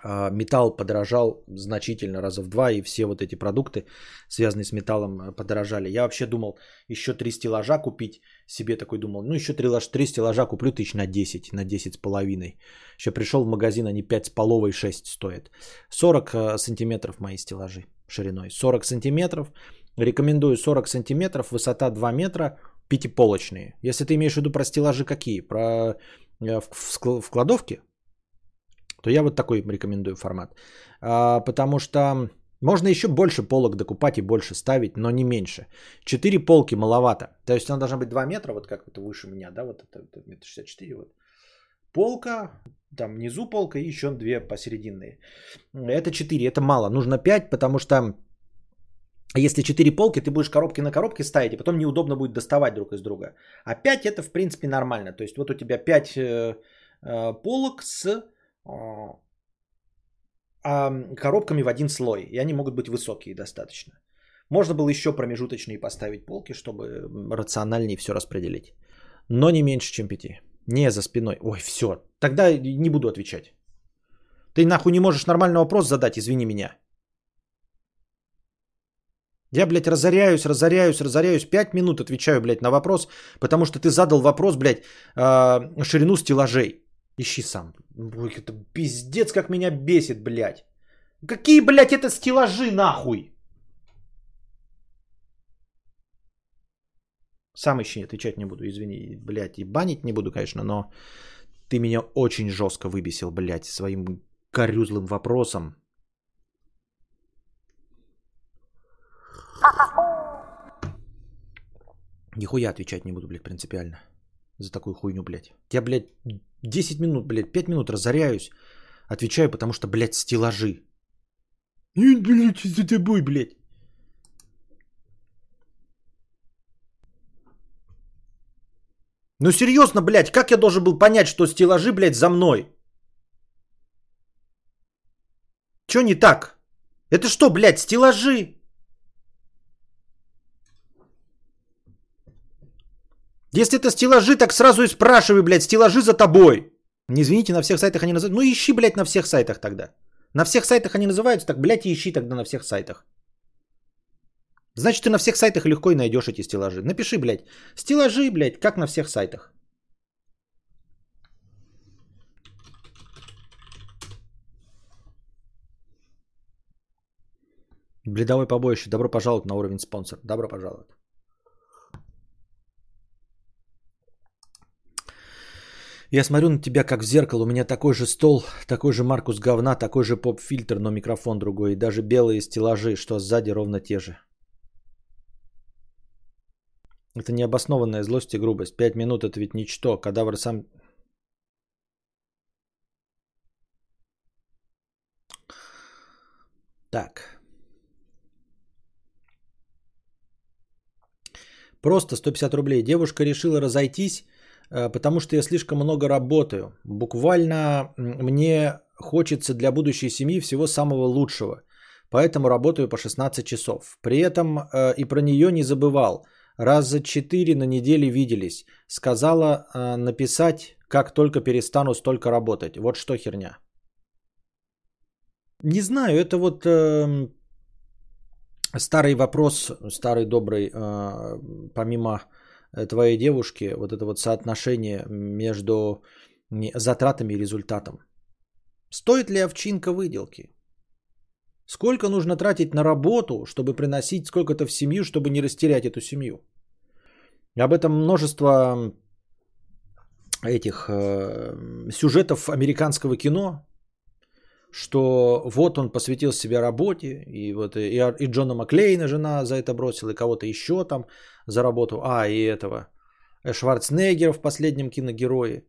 А, металл подорожал значительно, раза в два, и все вот эти продукты, связанные с металлом, э, подорожали. Я вообще думал еще три стеллажа купить, себе такой думал, ну еще три, три стеллажа куплю тысяч на 10, на 10 с половиной. Еще пришел в магазин, они 5 с половой, 6 стоят. 40 э, сантиметров мои стеллажи шириной. 40 сантиметров, рекомендую 40 сантиметров, высота 2 метра, пятиполочные. Если ты имеешь в виду про стеллажи какие? Про э, в кладовке? То я вот такой рекомендую формат. А, потому что можно еще больше полок докупать и больше ставить, но не меньше. Четыре полки маловато. То есть она должна быть 2 метра, вот как это выше меня, да, вот это, это метр шестьдесят четыре, вот. Полка, там внизу полка и еще две посерединные. Это 4, это мало. Нужно 5, потому что если 4 полки, ты будешь коробки на коробке ставить, и потом неудобно будет доставать друг из друга. А 5 это в принципе нормально. То есть вот у тебя 5 э, э, полок с а коробками в один слой. И они могут быть высокие достаточно. Можно было еще промежуточные поставить полки, чтобы рациональнее все распределить. Но не меньше, чем пяти. Не за спиной. Ой, все. Тогда не буду отвечать. Ты нахуй не можешь нормальный вопрос задать, извини меня. Я, блядь, разоряюсь, разоряюсь, разоряюсь. Пять минут отвечаю, блядь, на вопрос, потому что ты задал вопрос, блядь, э, ширину стеллажей. Ищи сам. Ой, это пиздец, как меня бесит, блядь. Какие, блядь, это стеллажи, нахуй? Сам еще отвечать не буду, извини, блядь, и банить не буду, конечно, но ты меня очень жестко выбесил, блядь, своим корюзлым вопросом. Нихуя отвечать не буду, блядь, принципиально за такую хуйню, блядь. Я, блядь, 10 минут, блядь, 5 минут разоряюсь. Отвечаю, потому что, блядь, стеллажи. Нет, блядь, за тобой, блядь. Ну серьезно, блядь, как я должен был понять, что стеллажи, блядь, за мной? Чё не так? Это что, блядь, стеллажи? Если это стеллажи, так сразу и спрашивай, блядь, стеллажи за тобой. Не извините, на всех сайтах они называются. Ну ищи, блядь, на всех сайтах тогда. На всех сайтах они называются, так, блядь, и ищи тогда на всех сайтах. Значит, ты на всех сайтах легко и найдешь эти стеллажи. Напиши, блядь, стеллажи, блядь, как на всех сайтах. Бледовой побоище. Добро пожаловать на уровень спонсор. Добро пожаловать. Я смотрю на тебя как в зеркало, у меня такой же стол, такой же Маркус говна, такой же поп-фильтр, но микрофон другой, и даже белые стеллажи, что сзади ровно те же. Это необоснованная злость и грубость. Пять минут это ведь ничто. Кадавр сам... Так. Просто 150 рублей. Девушка решила разойтись потому что я слишком много работаю. Буквально мне хочется для будущей семьи всего самого лучшего. Поэтому работаю по 16 часов. При этом э, и про нее не забывал. раза четыре на неделе виделись. Сказала э, написать, как только перестану столько работать. Вот что херня. Не знаю, это вот э, старый вопрос, старый добрый, э, помимо твоей девушки, вот это вот соотношение между затратами и результатом. Стоит ли овчинка выделки? Сколько нужно тратить на работу, чтобы приносить сколько-то в семью, чтобы не растерять эту семью? Об этом множество этих э, сюжетов американского кино, что вот он посвятил себе работе, и вот и, и Джона Маклейна жена за это бросила, и кого-то еще там за работу, а, и этого, Шварценеггера в последнем киногерое.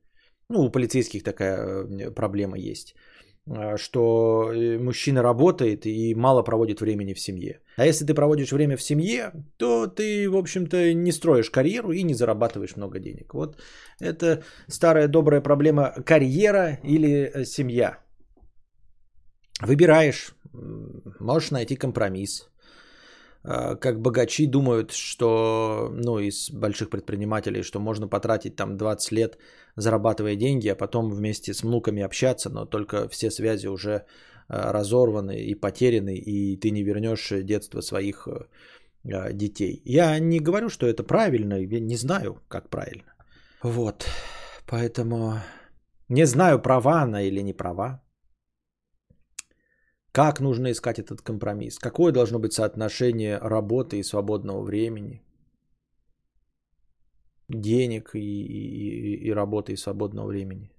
Ну, у полицейских такая э, проблема есть. Э, что э, мужчина работает и мало проводит времени в семье. А если ты проводишь время в семье, то ты, в общем-то, не строишь карьеру и не зарабатываешь много денег. Вот это старая добрая проблема карьера или э, семья. Выбираешь, можешь найти компромисс. Как богачи думают, что, ну, из больших предпринимателей, что можно потратить там 20 лет зарабатывая деньги, а потом вместе с внуками общаться, но только все связи уже э, разорваны и потеряны, и ты не вернешь детство своих э, детей. Я не говорю, что это правильно, я не знаю, как правильно. Вот, поэтому не знаю, права она или не права. Как нужно искать этот компромисс? Какое должно быть соотношение работы и свободного времени? денег и, и, и работы, и свободного времени.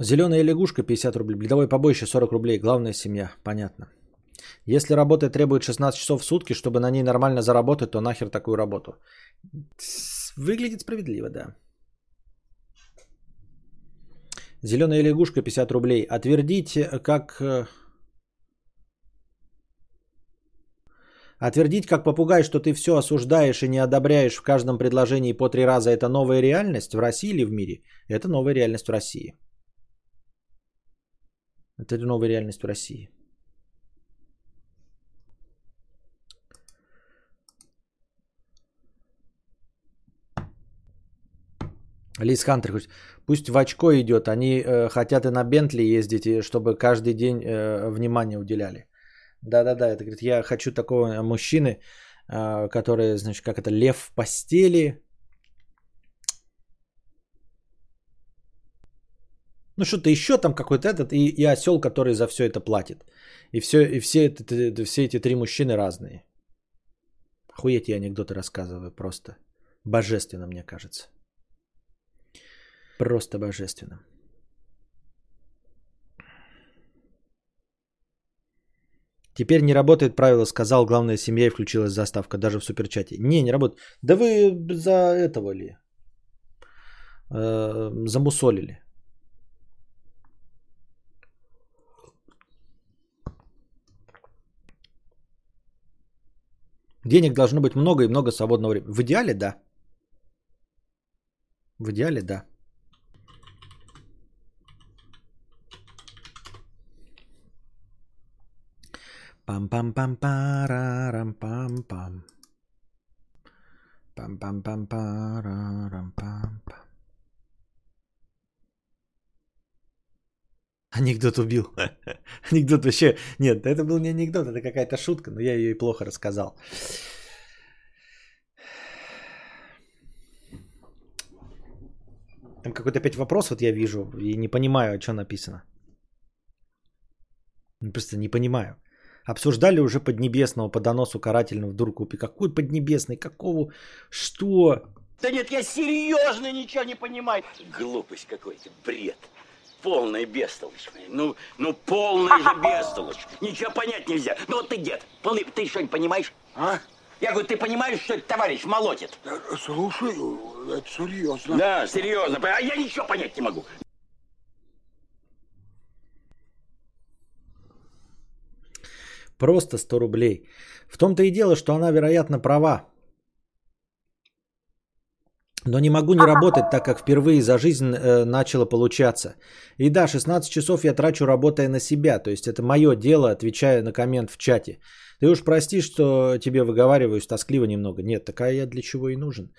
Зеленая лягушка 50 рублей. Бледовое побоище 40 рублей. Главная семья. Понятно. Если работа требует 16 часов в сутки, чтобы на ней нормально заработать, то нахер такую работу. Выглядит справедливо, да. Зеленая лягушка 50 рублей. Отвердить как... Э, Отвердить как попугай, что ты все осуждаешь и не одобряешь в каждом предложении по три раза, это новая реальность в России или в мире? Это новая реальность в России. Это новая реальность в России. Лиз Хантер, пусть в очко идет, они э, хотят и на Бентли ездить, чтобы каждый день э, внимание уделяли. Да-да-да, это говорит, я хочу такого мужчины, э, который, значит, как это, лев в постели. Ну что-то еще там какой-то этот, и, и осел, который за все это платит. И, все, и все, это, все эти три мужчины разные. Охуеть я анекдоты рассказываю просто. Божественно, мне кажется. Просто божественно. Теперь не работает правило, сказал главная семья и включилась заставка, даже в суперчате. Не, не работает. Да вы за этого ли? Э, замусолили. Денег должно быть много и много свободного времени. В идеале да. В идеале да. пам пам пам парарам пам пам пам пам пам парарам пам пам Анекдот убил. анекдот вообще... Нет, это был не анекдот, это какая-то шутка, но я ее и плохо рассказал. Там какой-то опять вопрос вот я вижу и не понимаю, что написано. Просто не понимаю. Обсуждали уже Поднебесного по доносу карательного в Дуркупе. Какой Поднебесный? Какого? Что? Да нет, я серьезно ничего не понимаю. Глупость какой-то, бред. Полная бестолочь. Ну, ну полная же бестолочь. Ничего понять нельзя. Ну вот ты дед, полный, ты что-нибудь понимаешь? А? Я говорю, ты понимаешь, что этот товарищ молотит? Слушай, это серьезно. Да, серьезно. А я ничего понять не могу. Просто 100 рублей. В том-то и дело, что она, вероятно, права. Но не могу не работать, так как впервые за жизнь э, начало получаться. И да, 16 часов я трачу, работая на себя. То есть это мое дело, отвечая на коммент в чате. Ты уж прости, что тебе выговариваюсь тоскливо немного. Нет, такая я для чего и нужен.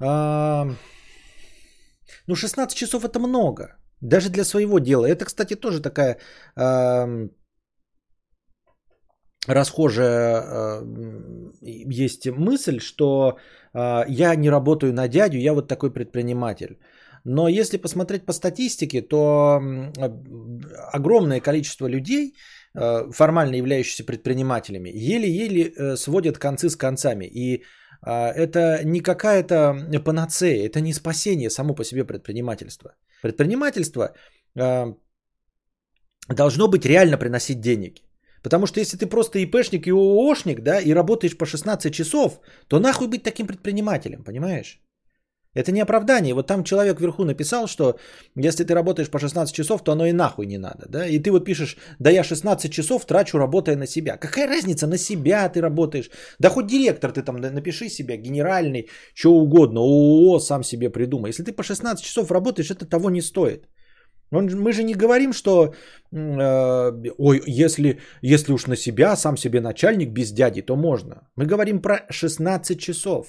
А... Ну, 16 часов это много. Даже для своего дела. Это, кстати, тоже такая а... расхожая а... есть мысль, что а, я не работаю на дядю, я вот такой предприниматель. Но если посмотреть по статистике, то огромное количество людей, а, формально являющихся предпринимателями, еле-еле э, сводят концы с концами. И это не какая-то панацея, это не спасение само по себе предпринимательства. Предпринимательство должно быть реально приносить деньги. Потому что если ты просто ИПшник и ООшник, да, и работаешь по 16 часов, то нахуй быть таким предпринимателем, понимаешь? Это не оправдание. Вот там человек вверху написал, что если ты работаешь по 16 часов, то оно и нахуй не надо. Да? И ты вот пишешь, да я 16 часов трачу, работая на себя. Какая разница, на себя ты работаешь? Да хоть директор ты там напиши себя, генеральный, что угодно, ООО сам себе придумай. Если ты по 16 часов работаешь, это того не стоит. Он, мы же не говорим, что э, ой, если, если уж на себя, сам себе начальник без дяди, то можно. Мы говорим про 16 часов.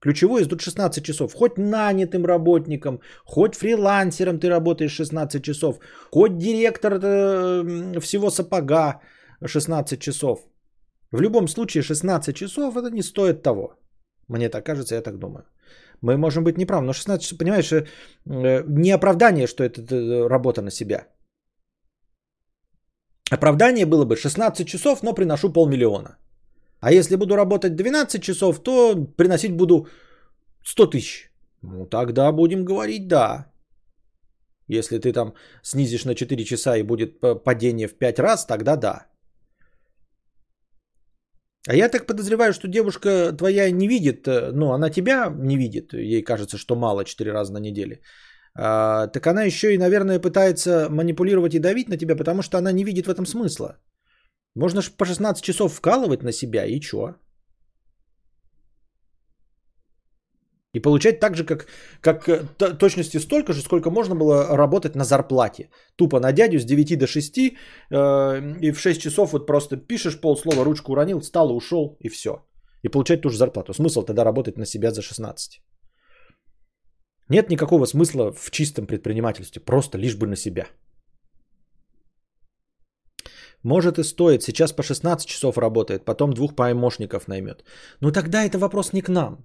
Ключевое тут 16 часов. Хоть нанятым работником, хоть фрилансером ты работаешь 16 часов, хоть директор э, всего сапога 16 часов. В любом случае 16 часов это не стоит того. Мне так кажется, я так думаю. Мы можем быть неправы, но 16 часов, понимаешь, э, не оправдание, что это э, работа на себя. Оправдание было бы 16 часов, но приношу полмиллиона. А если буду работать 12 часов, то приносить буду 100 тысяч. Ну тогда будем говорить да. Если ты там снизишь на 4 часа и будет падение в 5 раз, тогда да. А я так подозреваю, что девушка твоя не видит, э, ну, она тебя не видит, ей кажется, что мало 4 раза на неделе. А, так она еще и, наверное, пытается манипулировать и давить на тебя, потому что она не видит в этом смысла. Можно же по 16 часов вкалывать на себя и чё? И получать так же, как, как э, точности столько же, сколько можно было работать на зарплате. Тупо на дядю с 9 до 6, э, и в 6 часов вот просто пишешь полслова, ручку уронил, встал ушел, и все. И получать ту же зарплату. Смысл тогда работать на себя за 16. Нет никакого смысла в чистом предпринимательстве, просто лишь бы на себя. Может и стоит, сейчас по 16 часов работает, потом двух помощников наймет. Но тогда это вопрос не к нам.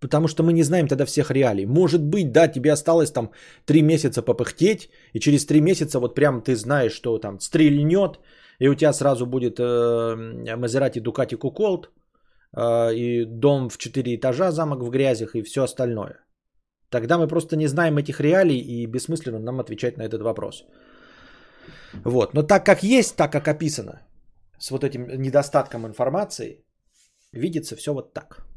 Потому что мы не знаем тогда всех реалий. Может быть, да, тебе осталось там 3 месяца попыхтеть, и через 3 месяца вот прям ты знаешь, что там стрельнет, и у тебя сразу будет э, Мазерати Дукати Куколт, э, и дом в 4 этажа, замок в грязях и все остальное. Тогда мы просто не знаем этих реалий, и бессмысленно нам отвечать на этот вопрос. Вот. Но так как есть, так как описано, с вот этим недостатком информации, видится все вот так.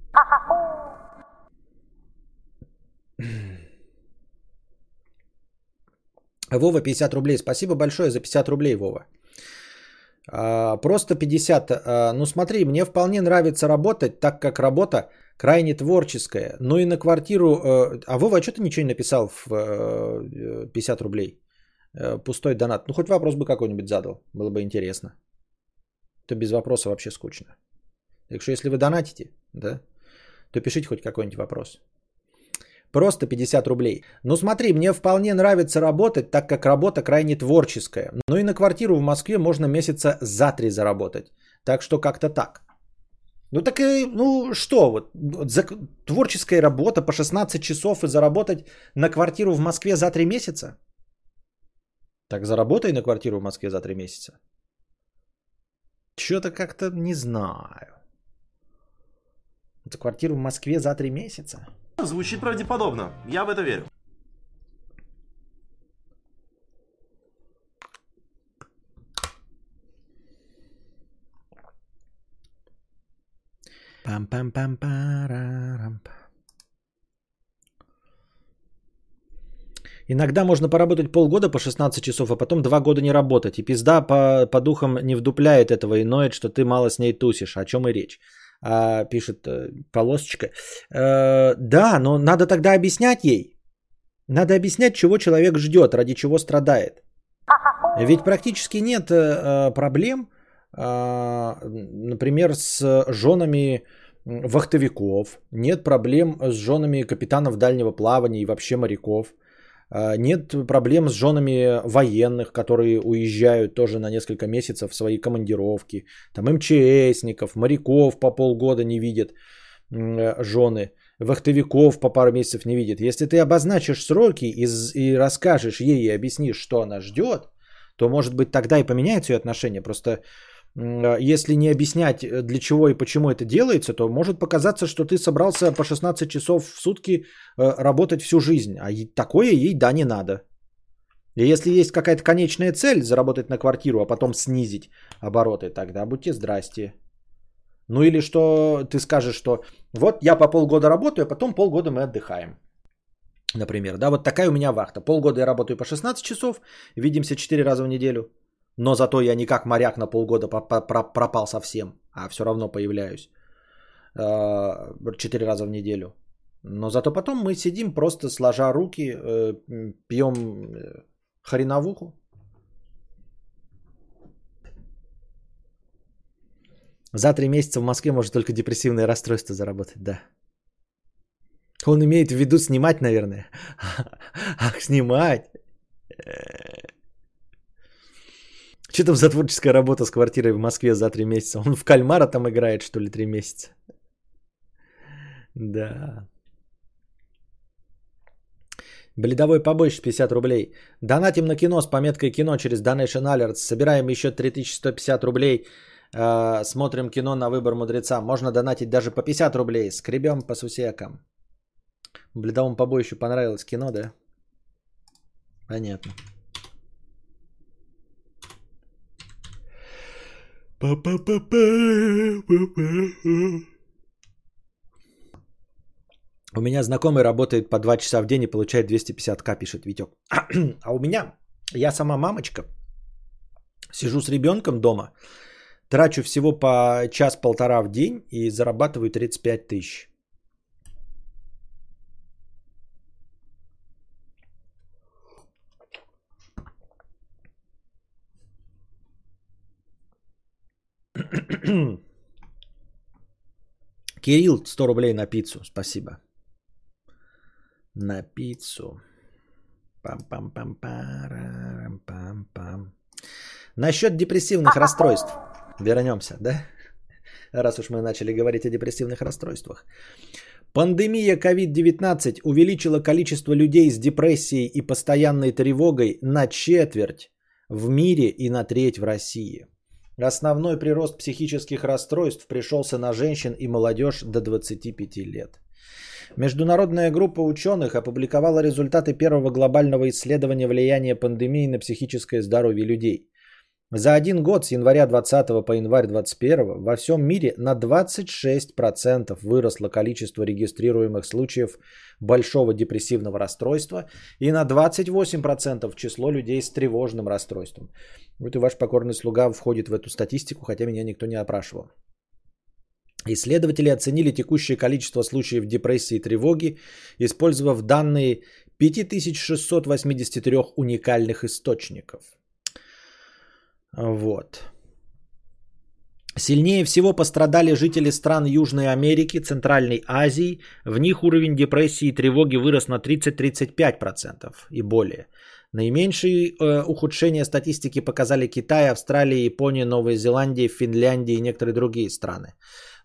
Вова 50 рублей. Спасибо большое за 50 рублей, Вова. А, просто 50. А, ну смотри, мне вполне нравится работать, так как работа крайне творческая. Ну и на квартиру... А, а Вова, а что ты ничего не написал в 50 рублей? Пустой донат. Ну хоть вопрос бы какой-нибудь задал. Было бы интересно. То без вопроса вообще скучно. Так что если вы донатите, да, то пишите хоть какой-нибудь вопрос. Просто 50 рублей. Ну смотри, мне вполне нравится работать, так как работа крайне творческая. Ну и на квартиру в Москве можно месяца за три заработать. Так что как-то так. Ну так и, ну что, вот за творческая работа по 16 часов и заработать на квартиру в Москве за 3 месяца? Так заработай на квартиру в Москве за 3 месяца. Что-то как-то не знаю. Это квартиру в Москве за 3 месяца? Звучит правдеподобно. Я в это верю. пам пам пам парам Иногда можно поработать полгода по 16 часов, а потом два года не работать. И пизда по, по духам не вдупляет этого и ноет, что ты мало с ней тусишь. О чем и речь. А, пишет э, полосочка. Э, да, но надо тогда объяснять ей. Надо объяснять, чего человек ждет, ради чего страдает. Ведь практически нет э, проблем, э, например, с женами вахтовиков, нет проблем с женами капитанов дальнего плавания и вообще моряков. Э, нет проблем с женами военных, которые уезжают тоже на несколько месяцев в свои командировки. Там МЧСников, моряков по полгода не видят э, жены вахтовиков по пару месяцев не видит. Если ты обозначишь сроки и, и расскажешь ей и объяснишь, что она ждет, то, может быть, тогда и поменяется ее отношение. Просто если не объяснять, э, для чего и почему это делается, то может показаться, что ты собрался по 16 часов в сутки э, работать всю жизнь. А такое ей, да, не надо. И если есть какая-то конечная цель заработать на квартиру, а потом снизить обороты, тогда будьте здрасте. Ну или что ты скажешь, что вот я по полгода работаю, а потом полгода мы отдыхаем. Например, да, вот такая у меня вахта. Полгода я работаю по 16 часов, видимся 4 раза в неделю. Но зато я не как моряк на полгода пропал совсем, а все равно появляюсь 4 э, раза в неделю. Но зато потом мы сидим просто сложа руки, э, пьем э, хреновуху. За три месяца в Москве может только депрессивное расстройство заработать, да. Он имеет в виду снимать, наверное. Ах, снимать. Что там за творческая работа с квартирой в Москве за три месяца? Он в кальмара там играет, что ли, три месяца? Да. Бледовой побольше 50 рублей. Донатим на кино с пометкой кино через Donation Alerts. Собираем еще 3150 рублей. Э, смотрим кино на выбор мудреца. Можно донатить даже по 50 рублей. Скребем по сусекам. Бледовому побоищу понравилось кино, да? Понятно. У меня знакомый работает по 2 часа в день и получает 250к, пишет Витек. А у меня, я сама мамочка, сижу с ребенком дома, трачу всего по час-полтора в день и зарабатываю 35 тысяч. Кирилл, 100 рублей на пиццу. Спасибо. На пиццу. Пам-пам-пам-парам-пам-пам. Насчет депрессивных расстройств. Вернемся, да? Раз уж мы начали говорить о депрессивных расстройствах. Пандемия COVID-19 увеличила количество людей с депрессией и постоянной тревогой на четверть в мире и на треть в России. Основной прирост психических расстройств пришелся на женщин и молодежь до 25 лет. Международная группа ученых опубликовала результаты первого глобального исследования влияния пандемии на психическое здоровье людей. За один год с января 20 по январь 21 во всем мире на 26% выросло количество регистрируемых случаев большого депрессивного расстройства и на 28% число людей с тревожным расстройством. Вот и ваш покорный слуга входит в эту статистику, хотя меня никто не опрашивал. Исследователи оценили текущее количество случаев депрессии и тревоги, использовав данные 5683 уникальных источников. Вот. Сильнее всего пострадали жители стран Южной Америки, Центральной Азии. В них уровень депрессии и тревоги вырос на 30-35% и более. Наименьшие э, ухудшения статистики показали Китай, Австралия, Япония, Новая Зеландия, Финляндия и некоторые другие страны.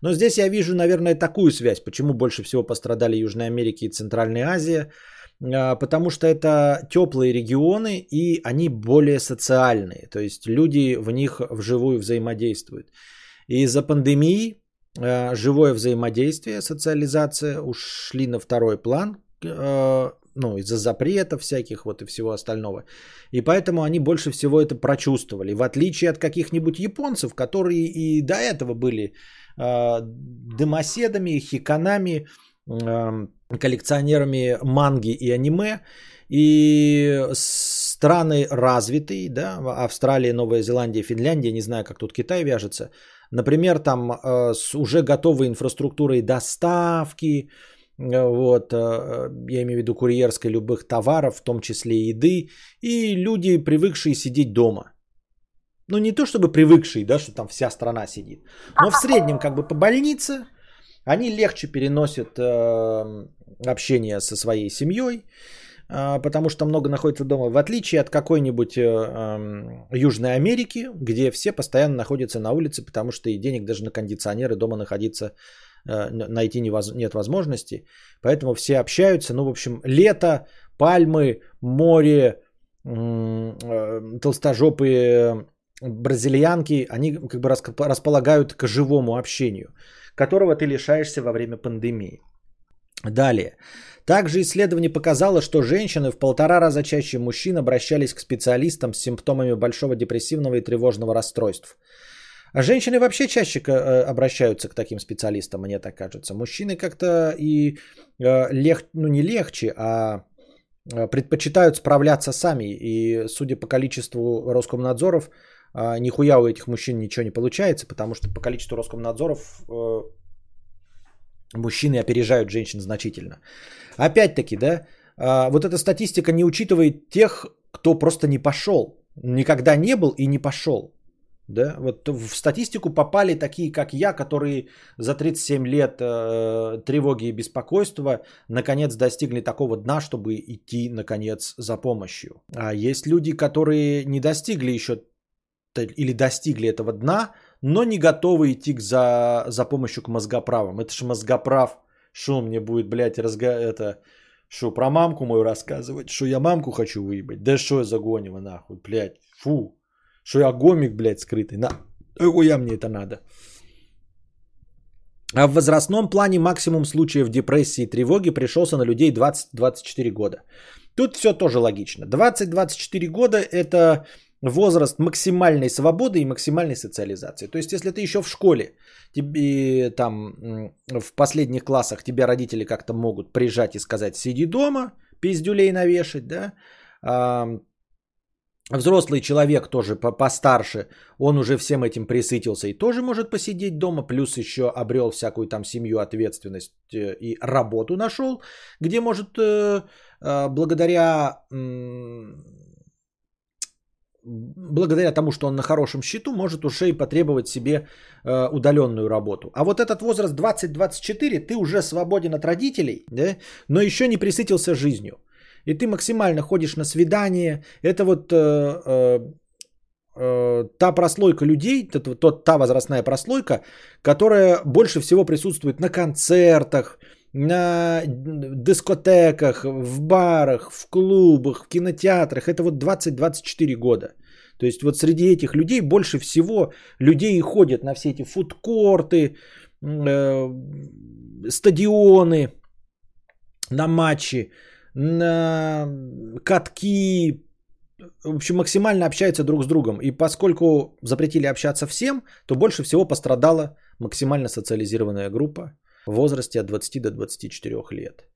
Но здесь я вижу, наверное, такую связь, почему больше всего пострадали Южная Америка и Центральная Азия. Э, потому что это теплые регионы и они более социальные. То есть люди в них вживую взаимодействуют. И из-за пандемии э, живое взаимодействие, социализация ушли на второй план э, ну, из-за запретов всяких вот и всего остального. И поэтому они больше всего это прочувствовали. В отличие от каких-нибудь японцев, которые и до этого были э, дымоседами, хиканами, коллекционерами манги и аниме. И страны развитые, да, Австралия, Новая Зеландия, Финляндия, не знаю, как тут Китай вяжется. Например, там э, с уже готовой инфраструктурой доставки, э, вот, э, я имею в виду курьерской любых товаров, в том числе еды, и люди, привыкшие сидеть дома. Ну, не то чтобы привыкшие, да, что там вся страна сидит, но в среднем как бы по больнице они легче переносят э, общение со своей семьей, э, потому что много находится дома, в отличие от какой-нибудь э, э, Южной Америки, где все постоянно находятся на улице, потому что и денег даже на кондиционеры дома находиться э, найти невоз... нет возможности, поэтому все общаются. Ну, в общем, лето, пальмы, море, э, толстожопые бразильянки, они как бы располагают к живому общению, которого ты лишаешься во время пандемии. Далее. Также исследование показало, что женщины в полтора раза чаще мужчин обращались к специалистам с симптомами большого депрессивного и тревожного расстройств. А женщины вообще чаще э, обращаются к таким специалистам, мне так кажется. Мужчины как-то и э, лег, ну не легче, а э, предпочитают справляться сами. И судя по количеству Роскомнадзоров, а, нихуя у этих мужчин ничего не получается, потому что по количеству Роскомнадзоров э, мужчины опережают женщин значительно. Опять-таки, да, э, вот эта статистика не учитывает тех, кто просто не пошел, никогда не был и не пошел. Да, вот в статистику попали такие, как я, которые за 37 лет э, тревоги и беспокойства наконец достигли такого дна, чтобы идти наконец за помощью. А есть люди, которые не достигли еще или достигли этого дна, но не готовы идти за, за помощью к мозгоправам. Это же мозгоправ. Что мне будет, блядь, разга... это... Что, про мамку мою рассказывать? Что я мамку хочу выебать? Да что я за гонево, нахуй, блядь. Фу. Что я гомик, блядь, скрытый. На. Хуя мне это надо. А в возрастном плане максимум случаев депрессии и тревоги пришелся на людей 20-24 года. Тут все тоже логично. 20-24 года это возраст максимальной свободы и максимальной социализации. То есть, если ты еще в школе, тебе там в последних классах тебя родители как-то могут прижать и сказать, сиди дома, пиздюлей навешать, да, а, взрослый человек тоже постарше, он уже всем этим присытился и тоже может посидеть дома, плюс еще обрел всякую там семью, ответственность э, и работу нашел, где может э, э, благодаря благодаря тому, что он на хорошем счету, может уже и потребовать себе э, удаленную работу. А вот этот возраст 20-24, ты уже свободен от родителей, да, но еще не присытился жизнью. И ты максимально ходишь на свидание. Это вот э, э, э, та прослойка людей, тот, тот, та возрастная прослойка, которая больше всего присутствует на концертах, на дискотеках, в барах, в клубах, в кинотеатрах. Это вот 20-24 года. То есть вот среди этих людей больше всего людей ходят на все эти фудкорты, э, стадионы, на матчи, на катки, в общем, максимально общаются друг с другом. И поскольку запретили общаться всем, то больше всего пострадала максимально социализированная группа в возрасте от 20 до 24 лет.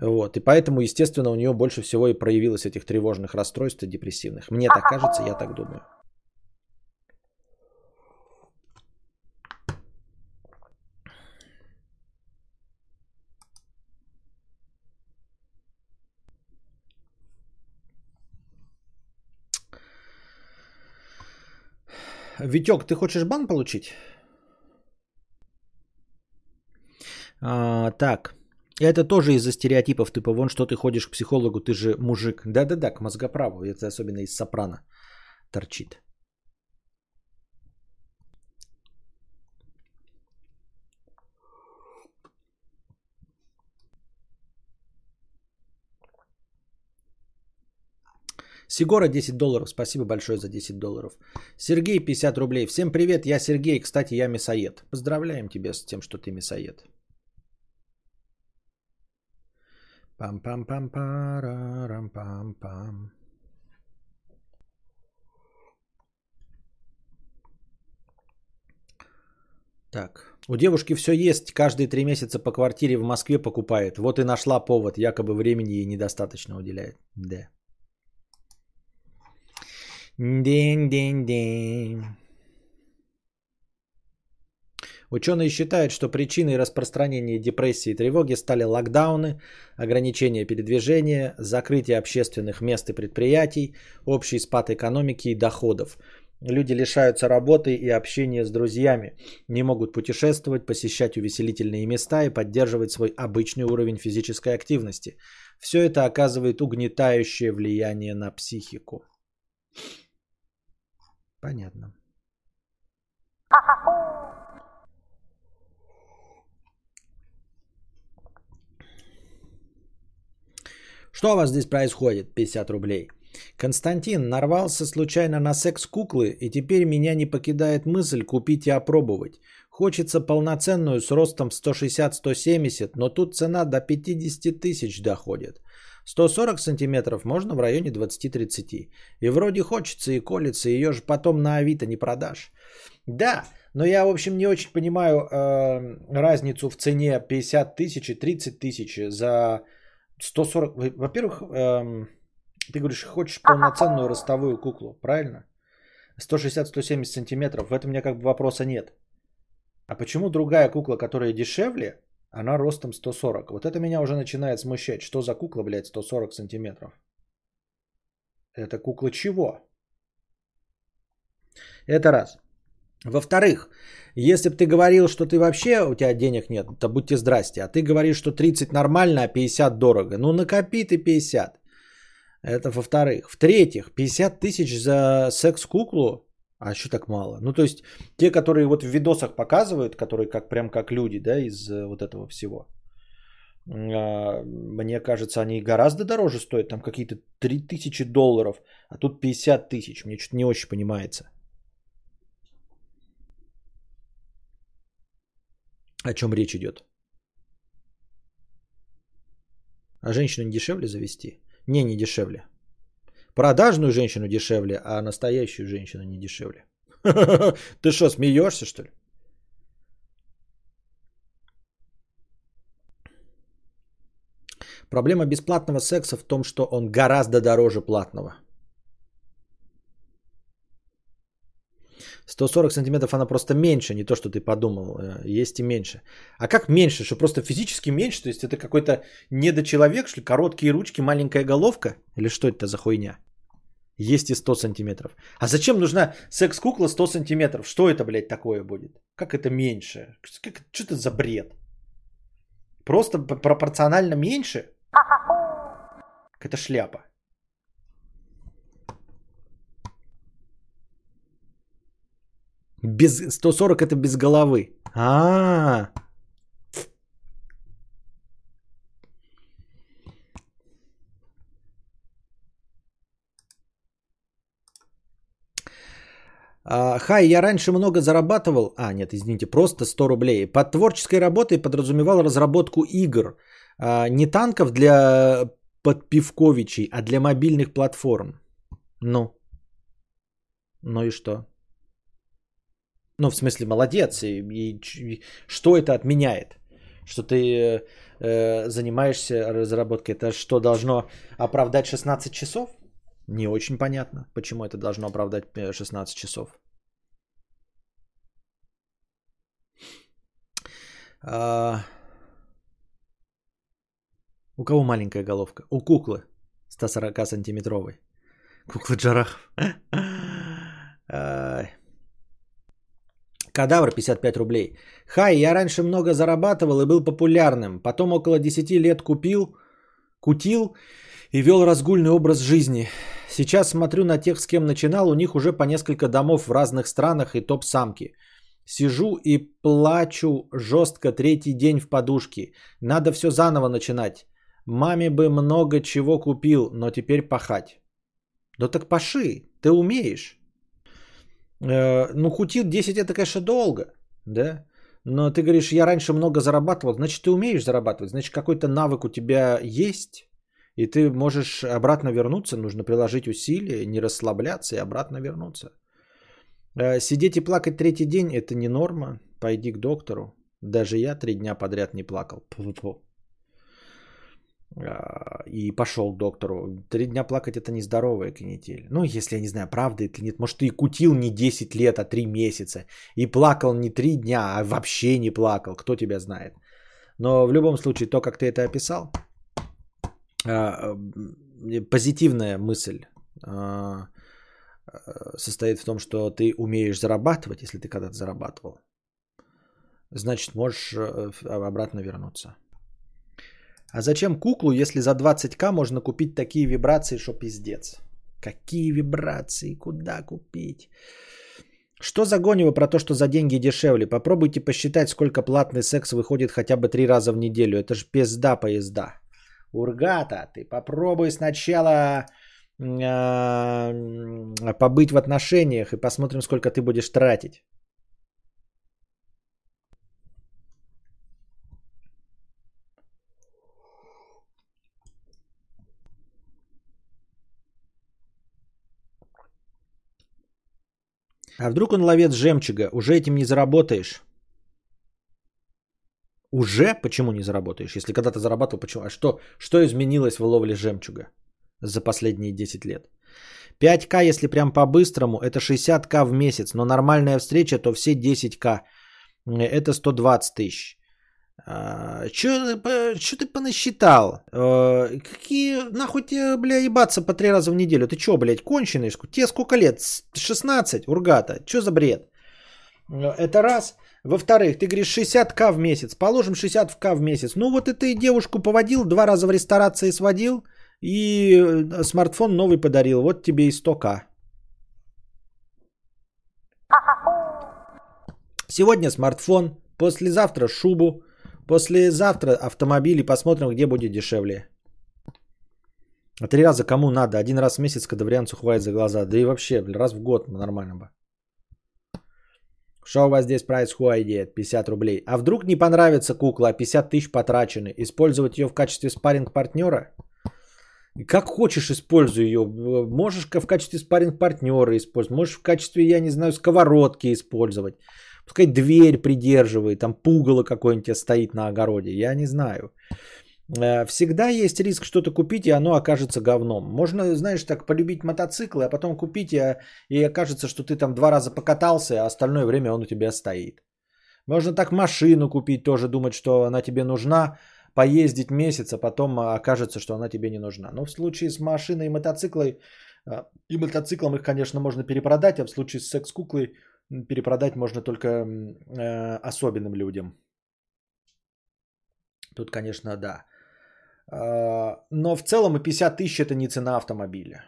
Вот. И поэтому, естественно, у нее больше всего и проявилось этих тревожных расстройств и депрессивных. Мне так кажется, я так думаю. Витек, ты хочешь бан получить? А, так. Это тоже из-за стереотипов, типа, вон что ты ходишь к психологу, ты же мужик. Да-да-да, к мозгоправу. Это особенно из сопрано торчит. Сигора 10 долларов. Спасибо большое за 10 долларов. Сергей 50 рублей. Всем привет, я Сергей. Кстати, я мясоед. Поздравляем тебя с тем, что ты мясоед. Пам-пам-пам-парам-пам-пам. Так. У девушки все есть, каждые три месяца по квартире в Москве покупает. Вот и нашла повод, якобы времени ей недостаточно уделяет. Да. День-день-день. Ученые считают, что причиной распространения депрессии и тревоги стали локдауны, ограничения передвижения, закрытие общественных мест и предприятий, общий спад экономики и доходов. Люди лишаются работы и общения с друзьями, не могут путешествовать, посещать увеселительные места и поддерживать свой обычный уровень физической активности. Все это оказывает угнетающее влияние на психику. Понятно. Что у вас здесь происходит? 50 рублей. Константин нарвался случайно на секс-куклы, и теперь меня не покидает мысль купить и опробовать. Хочется полноценную с ростом 160-170, но тут цена до 50 тысяч доходит. 140 сантиметров можно в районе 20-30. И вроде хочется и колется, ее же потом на Авито не продашь. Да, но я, в общем, не очень понимаю э, разницу в цене 50 тысяч и 30 тысяч за 140... Во-первых, эм, ты говоришь, хочешь полноценную ростовую куклу, правильно? 160-170 сантиметров, в этом у меня как бы вопроса нет. А почему другая кукла, которая дешевле, она ростом 140? Вот это меня уже начинает смущать. Что за кукла, блядь, 140 сантиметров? Это кукла чего? Это раз. Во-вторых, если бы ты говорил, что ты вообще, у тебя денег нет, то будьте здрасте. А ты говоришь, что 30 нормально, а 50 дорого. Ну накопи ты 50. Это во-вторых. В-третьих, 50 тысяч за секс-куклу, а что так мало? Ну, то есть, те, которые вот в видосах показывают, которые как прям как люди, да, из э, вот этого всего. А, мне кажется, они гораздо дороже стоят, там какие-то 3000 долларов, а тут 50 тысяч. Мне что-то не очень понимается. О чем речь идет? А женщину не дешевле завести? Не, не дешевле. Продажную женщину дешевле, а настоящую женщину не дешевле. Ты что, смеешься, что ли? Проблема бесплатного секса в том, что он гораздо дороже платного. 140 сантиметров она просто меньше, не то, что ты подумал, э, есть и меньше. А как меньше, что просто физически меньше, то есть это какой-то недочеловек, что ли, короткие ручки, маленькая головка? Или что это за хуйня? Есть и 100 сантиметров. А зачем нужна секс-кукла 100 сантиметров? Что это, блядь, такое будет? Как это меньше? Как, что это за бред? Просто пропорционально меньше? Это шляпа. Без 140 это без головы. А. А, хай, я раньше много зарабатывал. А, нет, извините, просто 100 рублей. Под творческой работой подразумевал разработку игр. А, не танков для подпивковичей, а для мобильных платформ. Ну. Ну и что? Ну, в смысле, молодец. И, и, и что это отменяет? Что ты э, занимаешься разработкой. Это что, должно оправдать 16 часов? Не очень понятно, почему это должно оправдать 16 э, часов. А... У кого маленькая головка? У куклы 140 сантиметровой. Кукла Джарахов. Кадавр 55 рублей. Хай, я раньше много зарабатывал и был популярным. Потом около 10 лет купил, кутил и вел разгульный образ жизни. Сейчас смотрю на тех, с кем начинал, у них уже по несколько домов в разных странах и топ-самки. Сижу и плачу жестко третий день в подушке. Надо все заново начинать. Маме бы много чего купил, но теперь пахать. Да так паши, ты умеешь. Э, ну, кутил 10 это, конечно, долго, да? Но ты говоришь, я раньше много зарабатывал, значит, ты умеешь зарабатывать, значит, какой-то навык у тебя есть, и ты можешь обратно вернуться, нужно приложить усилия, не расслабляться и обратно вернуться. Э, сидеть и плакать третий день – это не норма. пойди к доктору. Даже я три дня подряд не плакал. Пу-пу-пу. А, И пошел к доктору. Три дня плакать это нездоровая канитель. Ну, если я не знаю, правда это или нет. Может, ты и кутил не 10 лет, а 3 месяца. И плакал не 3 дня, а вообще не плакал. Кто тебя знает. Но в любом случае, то, как ты это описал, а, позитивная мысль а, состоит в том, что ты умеешь зарабатывать, если ты когда-то зарабатывал. Значит, можешь э, обратно вернуться. А зачем куклу, если за 20к можно купить такие вибрации, что пиздец? Какие вибрации? Куда купить? Что за гонево про то, что за деньги дешевле? Попробуйте посчитать, сколько платный секс выходит хотя бы три раза в неделю. Это ж пизда поезда. Ургата, ты попробуй сначала а, побыть в отношениях и посмотрим, сколько ты будешь тратить. А вдруг он ловец жемчуга? Уже этим не заработаешь. Уже? Почему не заработаешь? Если когда-то зарабатывал, почему? А что, что изменилось в ловле жемчуга за последние 10 лет? 5к, если прям по-быстрому, это 60к в месяц. Но нормальная встреча, то все 10к. Это 120 тысяч. Че ты понасчитал? Э, Какие нахуй тебе, бля, ебаться по три раза в неделю? Ты че, блядь, конченый? Тебе сколько лет? С- 16, ургата. Че за бред? Э, Это раз. Во-вторых, ты говоришь 60к в месяц. Положим 60к в месяц. Ну вот и ты девушку поводил, два раза в ресторации сводил и э, смартфон новый подарил. Вот тебе и 100к. Сегодня смартфон, послезавтра шубу, послезавтра автомобиль и посмотрим, где будет дешевле. А три раза кому надо? Один раз в месяц кадаврианцу хватит за глаза. Да и вообще, раз в год нормально бы. Что у вас здесь происходит? 50 рублей. А вдруг не понравится кукла, а 50 тысяч потрачены? Использовать ее в качестве спарринг партнера? Как хочешь используй ее. Можешь в качестве спарринг партнера использовать. Можешь в качестве, я не знаю, сковородки использовать. Пускай дверь придерживает, там пугало какое-нибудь стоит на огороде. Я не знаю. Э, Всегда есть риск что-то купить, и оно окажется говном. Можно, знаешь, так полюбить мотоциклы, а потом купить, и, и окажется, что ты там два раза покатался, а остальное время он у тебя стоит. Можно так машину купить, тоже думать, что она тебе нужна, поездить месяц, а потом а, окажется, что она тебе не нужна. Но в случае с машиной и мотоциклой, а, и мотоциклом их, конечно, можно перепродать, а в случае с секс-куклой перепродать можно только э, особенным людям. Тут, конечно, да. А, Но в целом и 50 тысяч это не цена автомобиля.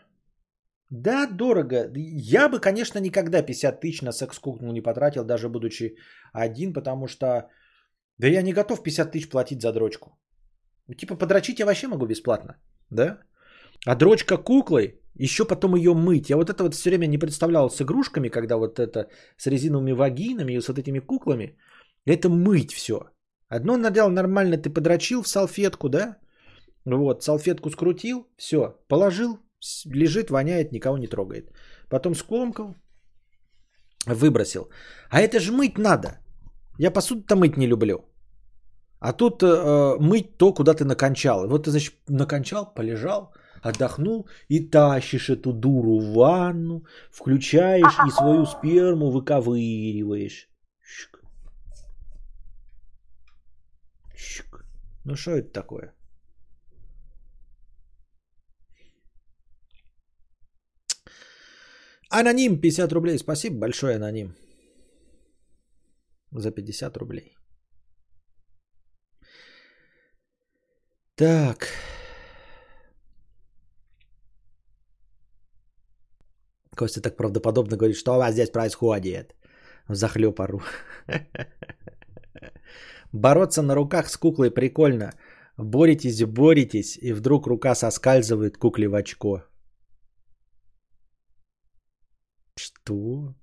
Да, дорого. Я бы, конечно, никогда 50 тысяч на секс-куклу не потратил, даже будучи один, потому что... Да я не готов 50 тысяч платить за дрочку. Типа подрочить я вообще могу бесплатно, да? А дрочка куклой, еще потом ее мыть. Я вот это вот все время не представлял с игрушками, когда вот это с резиновыми вагинами и с вот этими куклами. Это мыть все. Одно надел нормально, ты подрочил в салфетку, да? Вот, салфетку скрутил, все, положил, лежит, воняет, никого не трогает. Потом скомкал, выбросил. А это же мыть надо. Я посуду-то мыть не люблю. А тут э, мыть то, куда ты накончал. Вот ты, значит, накончал, полежал, отдохнул и тащишь эту дуру в ванну, включаешь и свою сперму выковыриваешь. Ну что это такое? Аноним 50 рублей. Спасибо большое, аноним. За 50 рублей. Так. Костя так правдоподобно говорит, что у вас здесь происходит. Захлеб ору. Бороться на руках с куклой прикольно. Боретесь, боретесь, и вдруг рука соскальзывает кукле в очко. Что?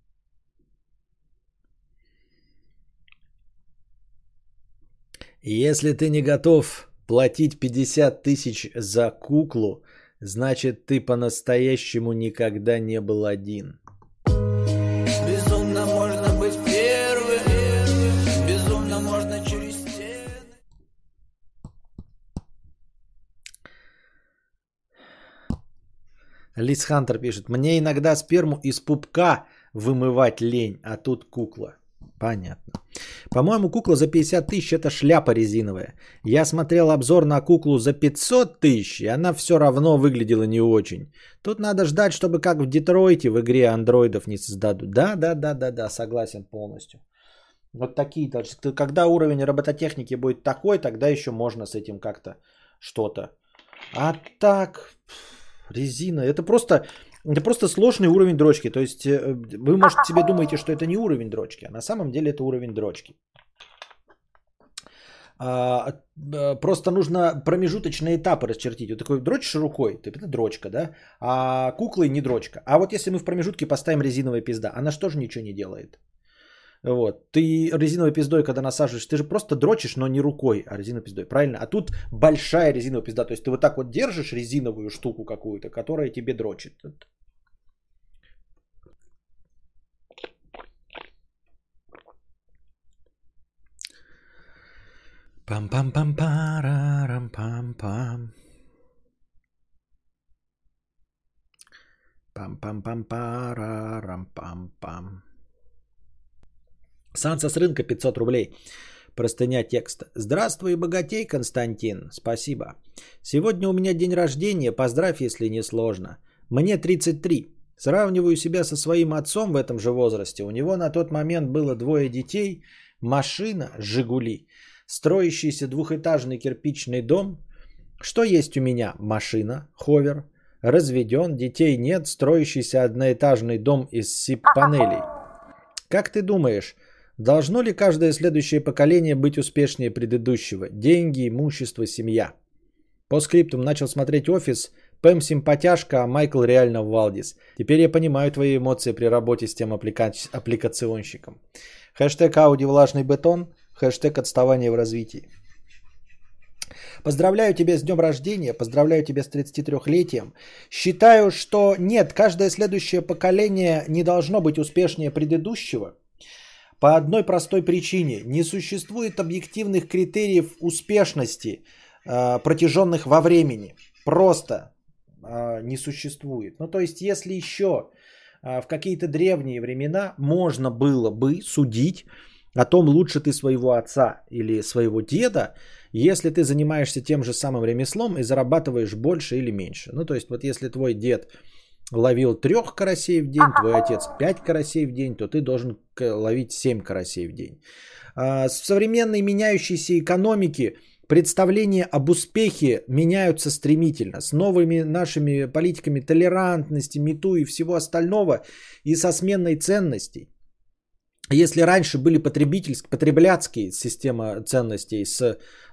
Если ты не готов платить 50 тысяч за куклу, Значит, ты по-настоящему никогда не был один. Безумно можно быть первым, безумно можно через стены. Лис Хантер пишет, мне иногда сперму из пупка вымывать лень, а тут кукла. Понятно. По-моему, кукла за 50 тысяч это шляпа резиновая. Я смотрел обзор на куклу за 500 тысяч, и она все равно выглядела не очень. Тут надо ждать, чтобы как в Детройте в игре андроидов не создадут. Да, да, да, да, да, согласен полностью. Вот такие, когда уровень робототехники будет такой, тогда еще можно с этим как-то что-то. А так, резина, это просто, это просто сложный уровень дрочки. То есть э, вы, может, себе думаете, что это не уровень дрочки, а на самом деле это уровень дрочки. А, просто нужно промежуточные этапы расчертить. Вот такой дрочишь рукой, это дрочка, да? А куклы не дрочка. А вот если мы в промежутке поставим резиновая пизда, она же ничего не делает? Вот. Ты резиновой пиздой, когда насаживаешь, ты же просто дрочишь, но не рукой, а резиновой пиздой. Правильно? А тут большая резиновая пизда. То есть ты вот так вот держишь резиновую штуку какую-то, которая тебе дрочит. Пам-пам-пам-парарам-пам-пам. Пам-пам-пам-парарам-пам-пам. Санса с рынка 500 рублей. Простыня текста. Здравствуй, богатей, Константин. Спасибо. Сегодня у меня день рождения. Поздравь, если не сложно. Мне 33. Сравниваю себя со своим отцом в этом же возрасте. У него на тот момент было двое детей, машина, Жигули, строящийся двухэтажный кирпичный дом. Что есть у меня? Машина, ховер, разведен, детей нет, строящийся одноэтажный дом из сип-панелей. Как ты думаешь, Должно ли каждое следующее поколение быть успешнее предыдущего? Деньги, имущество, семья. По скриптум начал смотреть офис. Пэм симпатяшка, а Майкл реально Валдис. Теперь я понимаю твои эмоции при работе с тем апплика... аппликационщиком. Хэштег Ауди влажный бетон. Хэштег отставание в развитии. Поздравляю тебя с днем рождения, поздравляю тебя с 33-летием. Считаю, что нет, каждое следующее поколение не должно быть успешнее предыдущего – по одной простой причине. Не существует объективных критериев успешности, э, протяженных во времени. Просто э, не существует. Ну, то есть, если еще э, в какие-то древние времена можно было бы судить о том, лучше ты своего отца или своего деда, если ты занимаешься тем же самым ремеслом и зарабатываешь больше или меньше. Ну, то есть, вот если твой дед ловил трех карасей в день, твой отец пять карасей в день, то ты должен ловить семь карасей в день. А, в современной меняющейся экономике представления об успехе меняются стремительно. С новыми нашими политиками толерантности, мету и всего остального, и со сменной ценностей. Если раньше были потребляцкие система ценностей с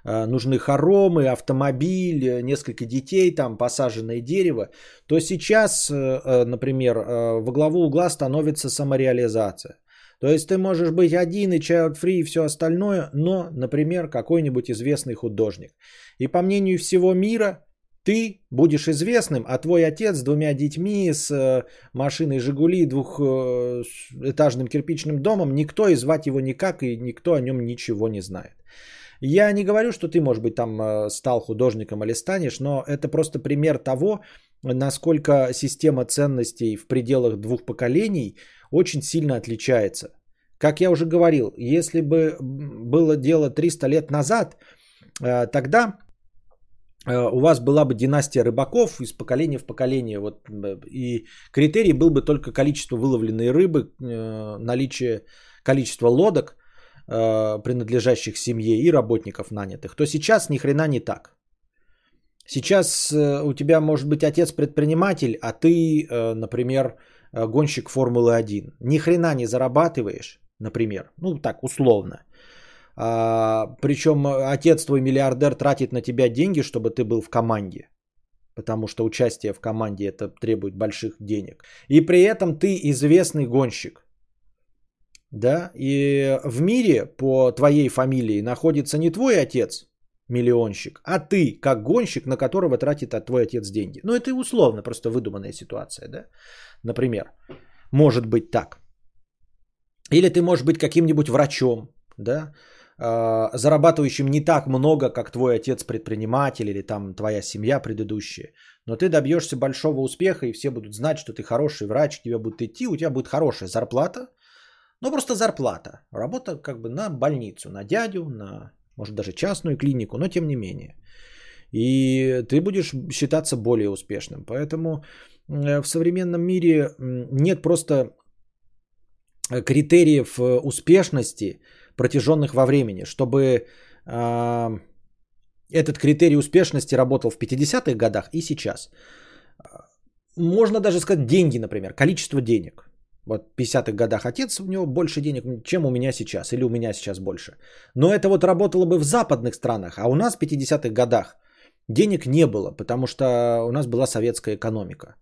э, нужны хоромы, автомобиль, э, несколько детей, там посаженное дерево, то сейчас, э, э, например, э, во главу угла становится самореализация. То есть ты можешь быть один и child free и все остальное, но, например, какой-нибудь известный художник. И по мнению всего мира, ты будешь известным, а твой отец с двумя детьми, с э, машиной «Жигули», двухэтажным кирпичным домом, никто и звать его никак, и никто о нем ничего не знает. Я не говорю, что ты, может быть, там э, стал художником или станешь, но это просто пример того, насколько система ценностей в пределах двух поколений очень сильно отличается. Как я уже говорил, если бы было дело 300 лет назад, э, тогда Э, у вас была бы династия рыбаков из поколения в поколение. Вот, и критерий был бы только количество выловленной рыбы, э, наличие количества лодок, э, принадлежащих семье и работников нанятых. То сейчас ни хрена не так. Сейчас у тебя может быть отец предприниматель, а ты, например, гонщик Формулы 1. Ни хрена не зарабатываешь, например. Ну так, условно. А, причем отец твой миллиардер тратит на тебя деньги, чтобы ты был в команде. Потому что участие в команде это требует больших денег. И при этом ты известный гонщик. Да, и в мире по твоей фамилии находится не твой отец, миллионщик, а ты, как гонщик, на которого тратит твой отец деньги. Ну, это условно, просто выдуманная ситуация, да? Например, может быть так. Или ты можешь быть каким-нибудь врачом, да? Э, зарабатывающим не так много, как твой отец предприниматель или там твоя семья предыдущая. но ты добьешься большого успеха, и все будут знать, что ты хороший врач, к тебе будут идти, у тебя будет хорошая зарплата, ну просто зарплата. Работа как бы на больницу, на дядю, на, может, даже частную клинику, но тем не менее. И ты будешь считаться более успешным. Поэтому э, в современном мире нет просто критериев э, успешности, протяженных во времени, чтобы э, этот критерий успешности работал в 50-х годах и сейчас. Можно даже сказать деньги, например, количество денег. Вот в 50-х годах отец, у него больше денег, чем у меня сейчас, или у меня сейчас больше. Но это вот работало бы в западных странах, а у нас в 50-х годах денег не было, потому что у нас была советская экономика.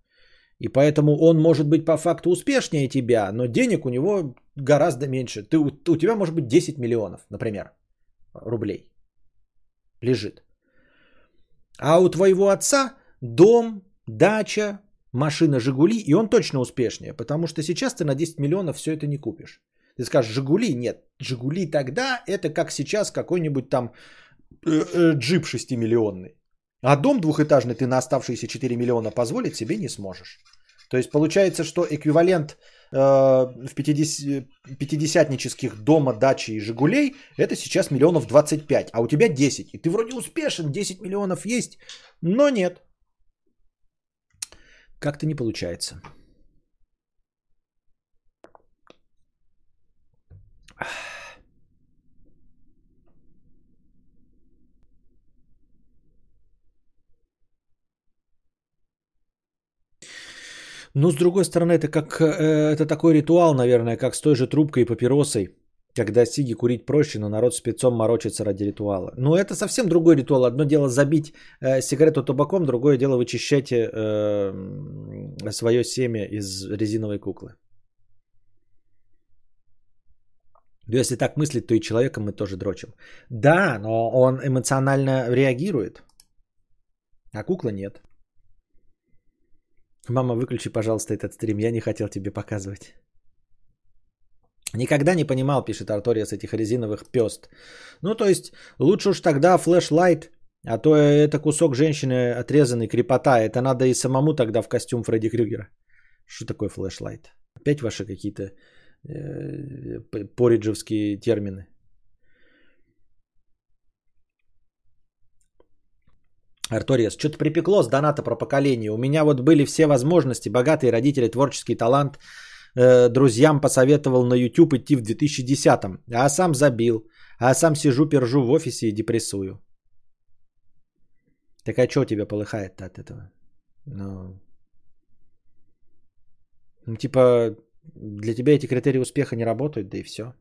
И поэтому он может быть по факту успешнее тебя, но денег у него гораздо меньше. Ты, у тебя может быть 10 миллионов, например, рублей лежит. А у твоего отца дом, дача, машина «Жигули», и он точно успешнее, потому что сейчас ты на 10 миллионов все это не купишь. Ты скажешь, «Жигули» нет. «Жигули» тогда это как сейчас какой-нибудь там э, э, джип 6-миллионный. А дом двухэтажный ты на оставшиеся 4 миллиона позволить себе не сможешь. То есть получается, что эквивалент э, в 50, 50 дома, дачи и Жигулей это сейчас миллионов 25, а у тебя 10. И ты вроде успешен, 10 миллионов есть, но нет. Как-то не получается. Ну, с другой стороны, это как э, это такой ритуал, наверное, как с той же трубкой и папиросой, когда сиги курить проще, но народ спецом морочится ради ритуала. Но это совсем другой ритуал. Одно дело забить э, сигарету табаком, другое дело вычищать э, свое семя из резиновой куклы. Если так мыслить, то и человека мы тоже дрочим. Да, но он эмоционально реагирует, а кукла нет. Мама, выключи, пожалуйста, этот стрим. Я не хотел тебе показывать. Никогда не понимал, пишет Артория, с этих резиновых пест. Ну, то есть, лучше уж тогда флешлайт, а то это кусок женщины отрезанный, крепота. Это надо и самому тогда в костюм Фредди Крюгера. Что такое флешлайт? Опять ваши какие-то э, пориджевские термины. Арториас, что-то припекло с доната про поколение. У меня вот были все возможности, богатые родители, творческий талант. Э, друзьям посоветовал на YouTube идти в 2010-м, а сам забил. А сам сижу, пержу в офисе и депрессую. Так а что тебя полыхает от этого? Ну, ну, типа, для тебя эти критерии успеха не работают, да и все.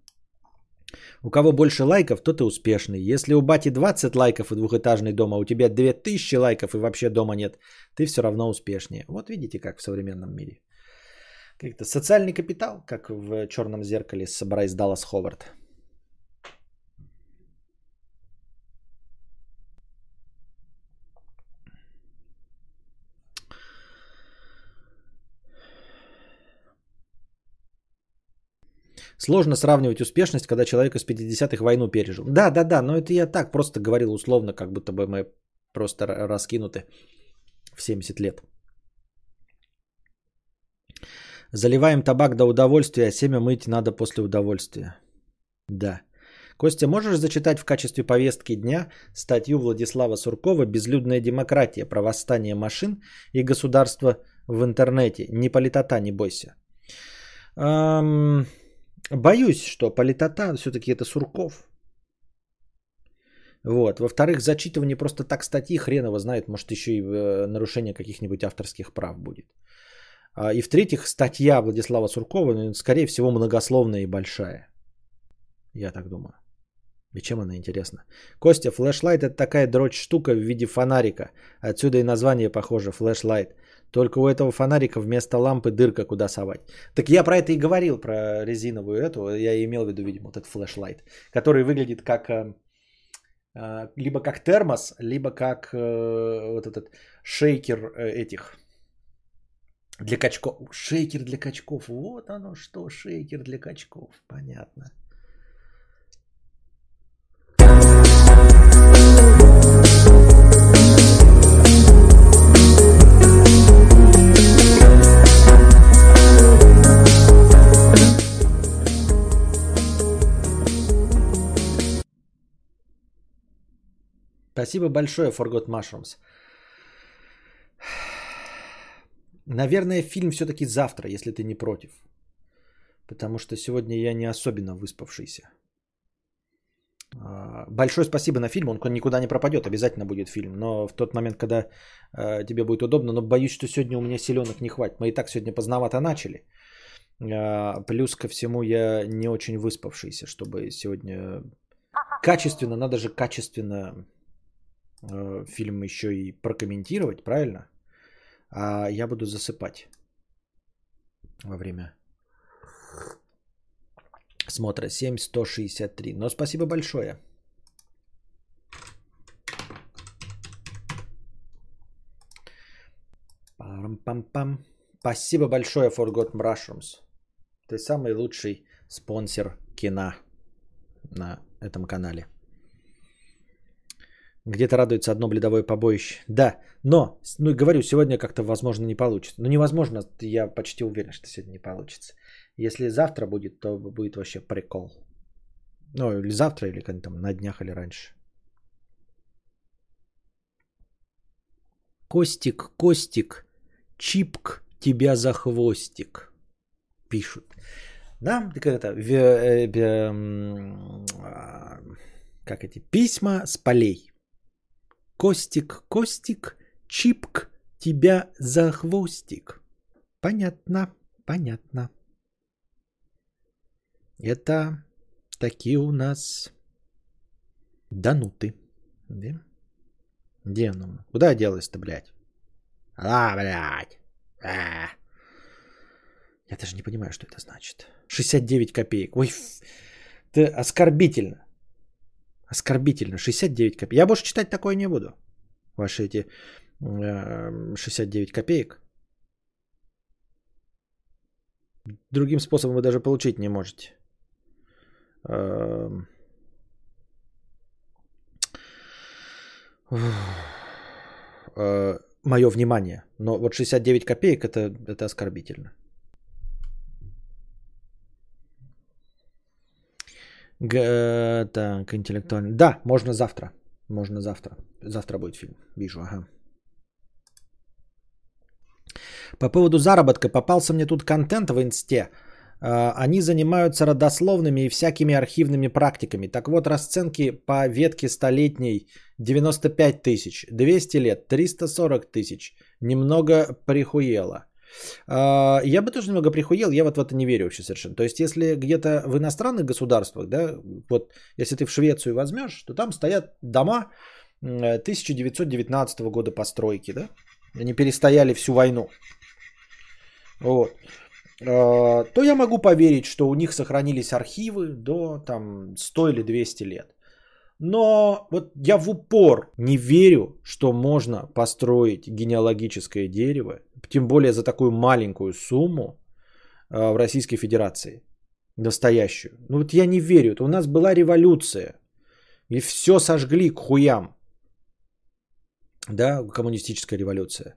У кого больше лайков, тот и успешный. Если у бати 20 лайков и двухэтажный дом, а у тебя 2000 лайков и вообще дома нет, ты все равно успешнее. Вот видите, как в современном мире. Как-то социальный капитал, как в черном зеркале с Брайс Даллас Ховард. Сложно сравнивать успешность, когда человек из 50-х войну пережил. Да, да, да, но это я так просто говорил условно, как будто бы мы просто раскинуты в 70 лет. Заливаем табак до удовольствия, а семя мыть надо после удовольствия. Да. Костя, можешь зачитать в качестве повестки дня статью Владислава Суркова «Безлюдная демократия. Про восстание машин и государство в интернете». Не политота, не бойся. Эм... Боюсь, что политота все-таки это Сурков. Вот. Во-вторых, зачитывание просто так статьи хреново знает, может еще и э, нарушение каких-нибудь авторских прав будет. А, и в-третьих, статья Владислава Суркова, ну, скорее всего, многословная и большая. Я так думаю. И чем она интересна? Костя, флешлайт это такая дрочь штука в виде фонарика. Отсюда и название похоже, флешлайт. Только у этого фонарика вместо лампы дырка, куда совать. Так я про это и говорил, про резиновую эту. Я имел в виду, видимо, вот этот флешлайт, который выглядит как э, э, либо как термос, либо как э, вот этот шейкер этих для качков. Шейкер для качков. Вот оно что, шейкер для качков. Понятно. Спасибо большое, Forgot Mushrooms. Наверное, фильм все-таки завтра, если ты не против. Потому что сегодня я не особенно выспавшийся. А, большое спасибо на фильм, он никуда не пропадет, обязательно будет фильм. Но в тот момент, когда э, тебе будет удобно, но боюсь, что сегодня у меня силенок не хватит. Мы и так сегодня поздновато начали. Э, плюс ко всему я не очень выспавшийся, чтобы сегодня качественно, надо же качественно фильм еще и прокомментировать, правильно? А я буду засыпать во время смотра 7163. Но спасибо большое. Пам-пам-пам. Спасибо большое, Forgot Mushrooms. Ты самый лучший спонсор кино на этом канале. Где-то радуется одно бледовое побоище. Да, но, ну говорю, сегодня как-то возможно не получится. Ну невозможно, я почти уверен, что сегодня не получится. Если завтра будет, то будет вообще прикол. Ну, или завтра, или как там, на днях, или раньше. Костик, Костик, чипк тебя за хвостик. Пишут. Да, как это, в, э, а, как эти, письма с полей. Костик, Костик, чипк тебя за хвостик. Понятно, понятно. Это такие у нас дануты. Да? Где оно? Куда делась-то, блядь? А, блядь. А. Я даже не понимаю, что это значит. 69 копеек. Ой, ты оскорбительно. Оскорбительно. 69 копеек. Я больше читать такое не буду. Ваши эти э, 69 копеек. Другим способом вы даже получить не можете. Эм. Э, Мое внимание. Но вот 69 копеек это, это оскорбительно. Г- так, интеллектуально. Да, можно завтра. Можно завтра. Завтра будет фильм. Вижу, ага. По поводу заработка. Попался мне тут контент в инсте. А, они занимаются родословными и всякими архивными практиками. Так вот, расценки по ветке столетней 95 тысяч, 200 лет 340 тысяч. Немного прихуело. А, я бы тоже немного прихуел, я вот в это не верю вообще совершенно. То есть, если где-то в иностранных государствах, да, вот если ты в Швецию возьмешь, то там стоят дома 1919 года постройки, да, они перестояли всю войну. Вот. А, то я могу поверить, что у них сохранились архивы до там 100 или 200 лет. Но вот я в упор не верю, что можно построить генеалогическое дерево, тем более за такую маленькую сумму а, в Российской Федерации. Настоящую. Ну вот я не верю. У нас была революция. И все сожгли к хуям. Да, коммунистическая революция.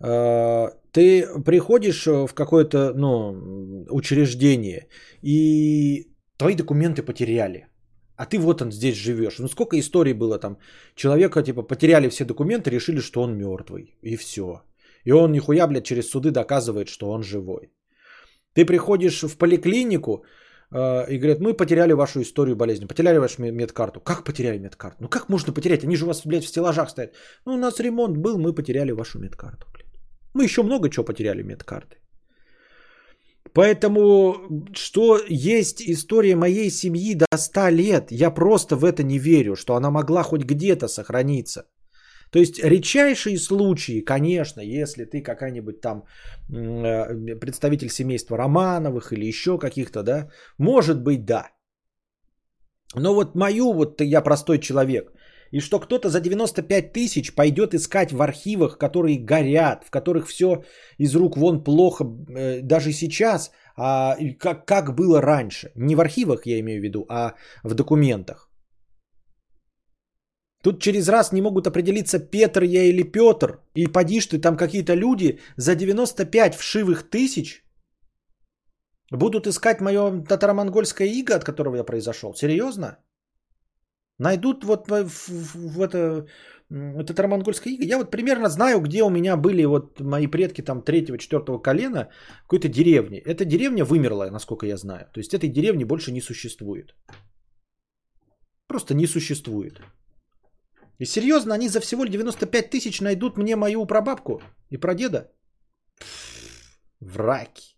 А, ты приходишь в какое-то ну, учреждение, и твои документы потеряли. А ты вот он здесь живешь. Ну сколько историй было там. Человека типа потеряли все документы, решили, что он мертвый. И все. И он нихуя, блядь, через суды доказывает, что он живой. Ты приходишь в поликлинику э, и говорят, мы потеряли вашу историю болезни, потеряли вашу медкарту. Как потеряли медкарту? Ну как можно потерять? Они же у вас, блядь, в стеллажах стоят. Ну у нас ремонт был, мы потеряли вашу медкарту. Блядь. Мы еще много чего потеряли медкарты. Поэтому, что есть история моей семьи до 100 лет, я просто в это не верю, что она могла хоть где-то сохраниться. То есть редчайшие случаи, конечно, если ты какая-нибудь там э, представитель семейства Романовых или еще каких-то, да, может быть, да. Но вот мою, вот я простой человек, и что кто-то за 95 тысяч пойдет искать в архивах, которые горят, в которых все из рук вон плохо, э, даже сейчас, а как, как было раньше. Не в архивах, я имею в виду, а в документах. Тут через раз не могут определиться, Петр я или Петр. И подишь ты, там какие-то люди за 95 вшивых тысяч будут искать мое татаро-монгольское иго, от которого я произошел. Серьезно? Найдут вот в, в, в это, м, это тарамонгольское иго. Я вот примерно знаю, где у меня были вот мои предки там третьего, четвертого колена в какой-то деревне. Эта деревня вымерла, насколько я знаю. То есть этой деревни больше не существует. Просто не существует. И серьезно, они за всего 95 тысяч найдут мне мою прабабку и прадеда? Враки.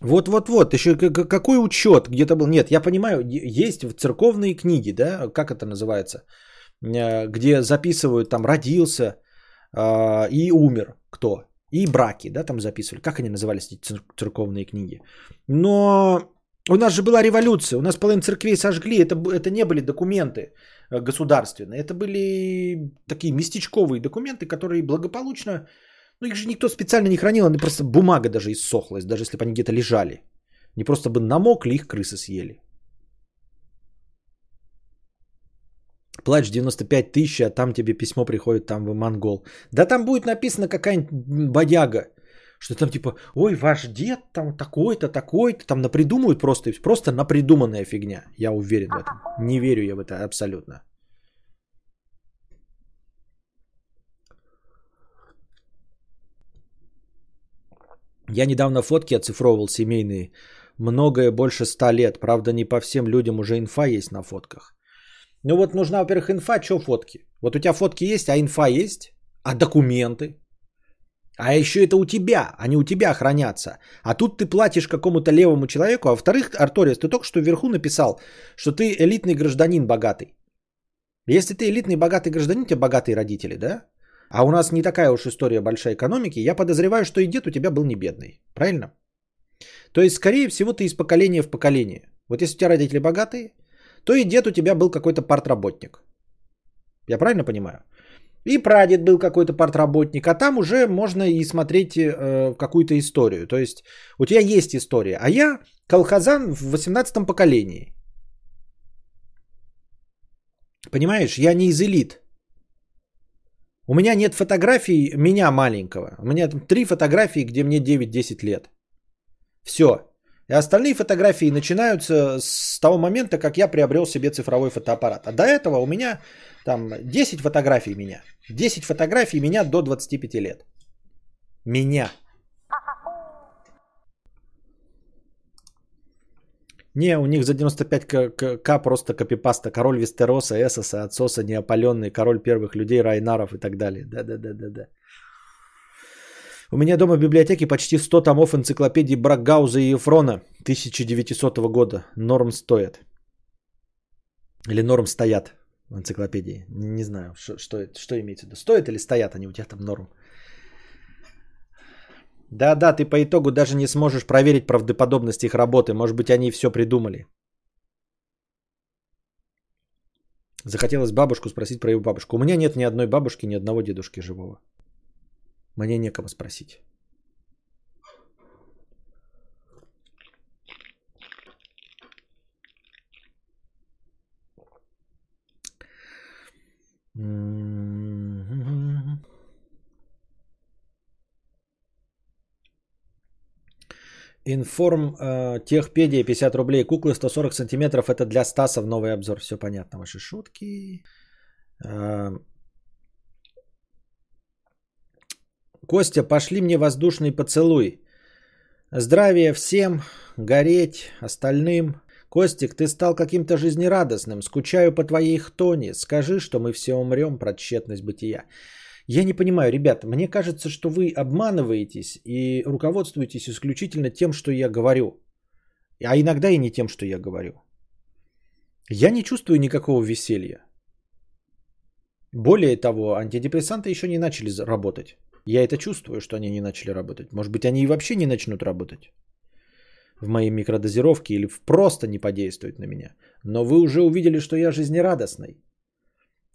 Вот-вот-вот, еще какой учет где-то был? Нет, я понимаю, есть в церковные книги, да, как это называется, Э, где записывают там родился а, и умер кто, и браки, да, там записывали. Как они назывались, эти цер- церковные книги? Но у нас же была революция, у нас половину церквей сожгли, это, это не были документы э, государственные, это были такие местечковые документы, которые благополучно, ну их же никто специально не хранил, они просто бумага даже иссохлась, даже если бы они где-то лежали. Не просто бы намокли, их крысы съели. Плачь 95 тысяч, а там тебе письмо приходит, там в монгол. Да там будет написано какая-нибудь бодяга, что там типа, ой, ваш дед там такой-то, такой-то, там напридумывают просто, просто напридуманная фигня. Я уверен в этом. Не верю я в это абсолютно. Я недавно фотки оцифровывал семейные. Многое больше ста лет. Правда, не по всем людям уже инфа есть на фотках. Ну вот нужна, во-первых, инфа, что фотки? Вот у тебя фотки есть, а инфа есть? А документы? А еще это у тебя, они у тебя хранятся. А тут ты платишь какому-то левому человеку. А во-вторых, Арторис, ты только что вверху написал, что ты элитный гражданин богатый. Если ты элитный богатый гражданин, у тебя богатые родители, да? А у нас не такая уж история большой экономики. Я подозреваю, что и дед у тебя был не бедный. Правильно? То есть, скорее всего, ты из поколения в поколение. Вот если у тебя родители богатые, то и дед у тебя был какой-то партработник. Я правильно понимаю? И прадед был какой-то партработник, а там уже можно и смотреть э, какую-то историю. То есть у тебя есть история, а я колхозан в 18 поколении. Понимаешь, я не из элит. У меня нет фотографий меня маленького. У меня там три фотографии, где мне 9-10 лет. Все. И остальные фотографии начинаются с того момента, как я приобрел себе цифровой фотоаппарат. А до этого у меня там 10 фотографий меня. 10 фотографий меня до 25 лет. Меня. Не, у них за 95 к, просто копипаста. Король Вестероса, Эсоса, Отсоса, Неопаленный, король первых людей, Райнаров и так далее. Да-да-да-да-да. У меня дома в библиотеке почти 100 томов энциклопедии Брагауза и Ефрона 1900 года. Норм стоят. Или норм стоят в энциклопедии. Не знаю, что, что, что имеется в виду. Стоят или стоят они у тебя там норм? Да-да, ты по итогу даже не сможешь проверить правдоподобность их работы. Может быть, они все придумали. Захотелось бабушку спросить про его бабушку. У меня нет ни одной бабушки, ни одного дедушки живого. Мне некого спросить. М-м-м. Информ э, техпедия 50 рублей. Куклы 140 сантиметров. Это для Стаса в новый обзор. Все понятно. Ваши шутки. Э, Костя, пошли мне воздушный поцелуй. Здравия всем, гореть остальным. Костик, ты стал каким-то жизнерадостным. Скучаю по твоей хтоне. Скажи, что мы все умрем про тщетность бытия. Я не понимаю, ребята, мне кажется, что вы обманываетесь и руководствуетесь исключительно тем, что я говорю. А иногда и не тем, что я говорю. Я не чувствую никакого веселья. Более того, антидепрессанты еще не начали работать. Я это чувствую, что они не начали работать. Может быть, они и вообще не начнут работать в моей микродозировке или просто не подействуют на меня. Но вы уже увидели, что я жизнерадостный.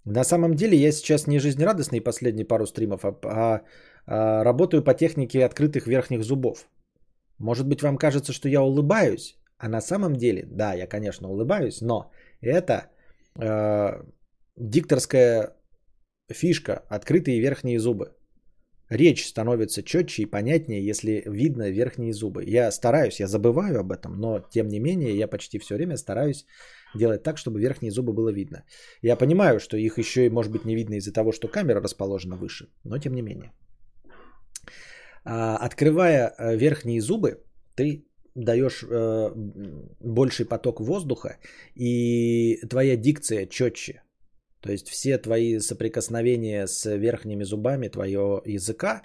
На самом деле я сейчас не жизнерадостный последние пару стримов, а, а- а работаю по технике открытых верхних зубов. Может быть, вам кажется, что я улыбаюсь, а на самом деле, да, я, конечно, улыбаюсь, но это э, дикторская фишка, открытые верхние зубы. речь становится четче и понятнее, если видно верхние зубы. Я стараюсь, я забываю об этом, но тем не менее я почти все время стараюсь делать так, чтобы верхние зубы было видно. Я понимаю, что их еще и может быть не видно из-за того, что камера расположена выше, но тем не менее. А, открывая э, верхние зубы, ты даешь э, больший поток воздуха, и твоя дикция четче. То есть все твои соприкосновения с верхними зубами твоего языка,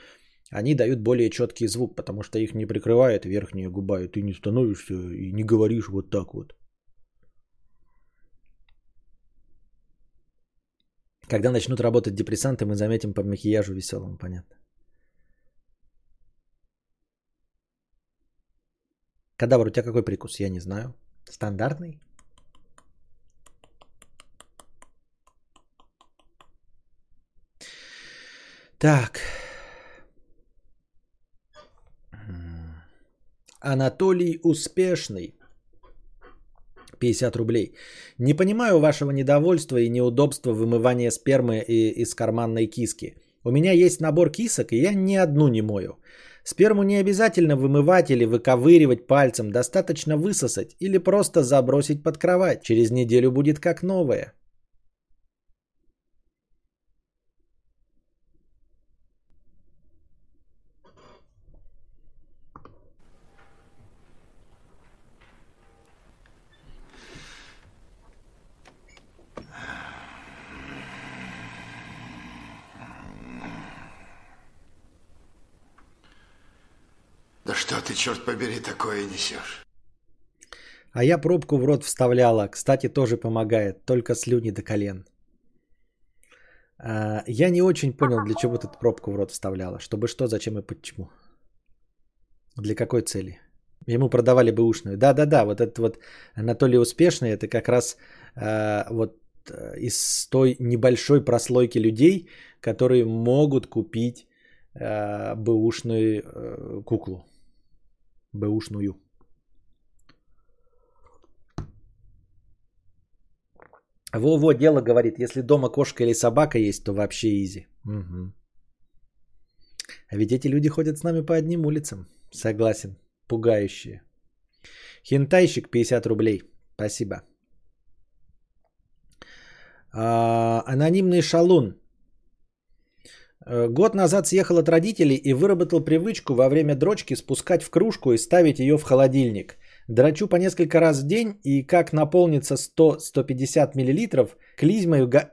они дают более четкий звук, потому что их не прикрывает верхняя губа, и ты не становишься и не говоришь вот так вот. Когда начнут работать депрессанты, мы заметим по макияжу веселому, понятно. Кадавр, у тебя какой прикус? Я не знаю. Стандартный? Так. Анатолий Успешный. 50 рублей. Не понимаю вашего недовольства и неудобства вымывания спермы из карманной киски. У меня есть набор кисок, и я ни одну не мою. Сперму не обязательно вымывать или выковыривать пальцем, достаточно высосать или просто забросить под кровать. Через неделю будет как новая. Что ты, черт побери, такое несешь? А я пробку в рот вставляла. Кстати, тоже помогает. Только слюни до колен. А, я не очень понял, для чего ты пробку в рот вставляла. Чтобы что, зачем и почему. Для какой цели? Ему продавали бэушную. Да-да-да, вот этот вот Анатолий Успешный, это как раз э, вот из той небольшой прослойки людей, которые могут купить э, бэушную э, куклу. Бэушную. Во-во, дело говорит, если дома кошка или собака есть, то вообще изи. Угу. А ведь эти люди ходят с нами по одним улицам. Согласен. Пугающие. Хентайщик 50 рублей. Спасибо. А, анонимный шалун. Э, год назад съехал от родителей и выработал привычку во время дрочки спускать в кружку и ставить ее в холодильник. Дрочу по несколько раз в день и как наполнится 100-150 мл, клизмою га...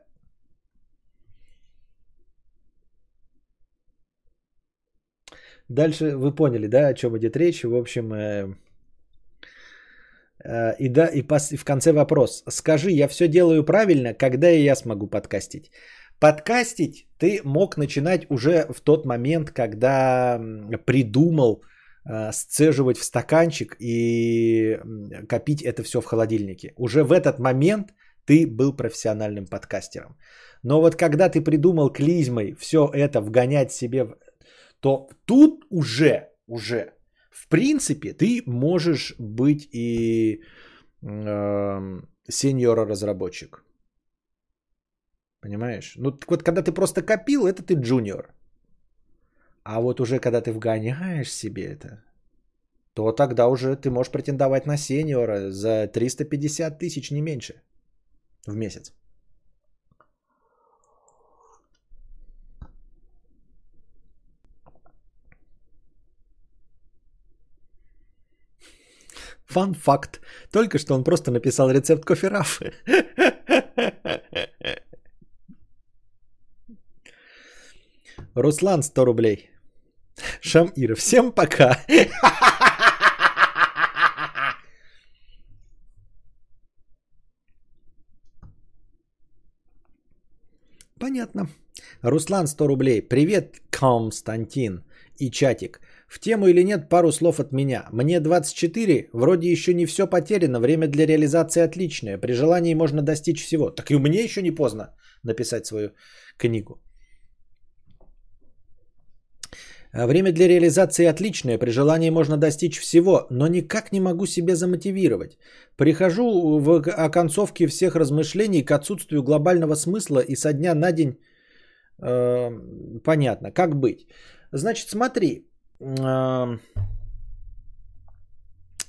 Дальше вы поняли, да, о чем идет речь. В общем, э, э, и да, и, пос, и в конце вопрос. Скажи, я все делаю правильно, когда и я смогу подкастить? Подкастить ты мог начинать уже в тот момент, когда придумал э, сцеживать в стаканчик и копить это все в холодильнике. Уже в этот момент ты был профессиональным подкастером. Но вот когда ты придумал клизмой все это вгонять себе, то тут уже, уже, в принципе, ты можешь быть и э, сеньора-разработчик. Понимаешь? Ну, вот когда ты просто копил, это ты джуниор. А вот уже когда ты вгоняешь себе это, то тогда уже ты можешь претендовать на сеньора за 350 тысяч, не меньше в месяц. Фан факт. Только что он просто написал рецепт кофе рафы. Руслан 100 рублей. Шамир, всем пока. Понятно. Руслан 100 рублей. Привет, Константин и чатик. В тему или нет, пару слов от меня. Мне 24, вроде еще не все потеряно, время для реализации отличное. При желании можно достичь всего. Так и мне еще не поздно написать свою книгу. А время для реализации отличное, при желании можно достичь всего, но никак не могу себя замотивировать. Прихожу в оконцовке всех размышлений к отсутствию глобального смысла и со дня на день э, понятно, как быть. Значит, смотри. эм,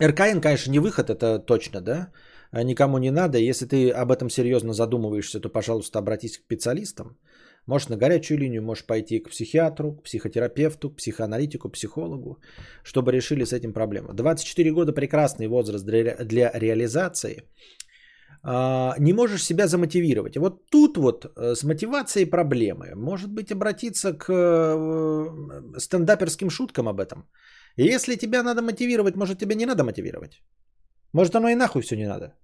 РКН, конечно, не выход, это точно, да? А Никому не надо. Если ты об этом серьезно задумываешься, то, пожалуйста, обратись к специалистам. Можешь на горячую линию, можешь пойти к психиатру, к психотерапевту, к психоаналитику, психологу, чтобы решили с этим проблему. 24 года прекрасный возраст для, реализации. А, не можешь себя замотивировать. Вот тут вот э, с мотивацией проблемы. Может быть, обратиться к э, стендаперским шуткам об этом. Если тебя надо мотивировать, может, тебе не надо мотивировать. Может, оно и нахуй все не надо.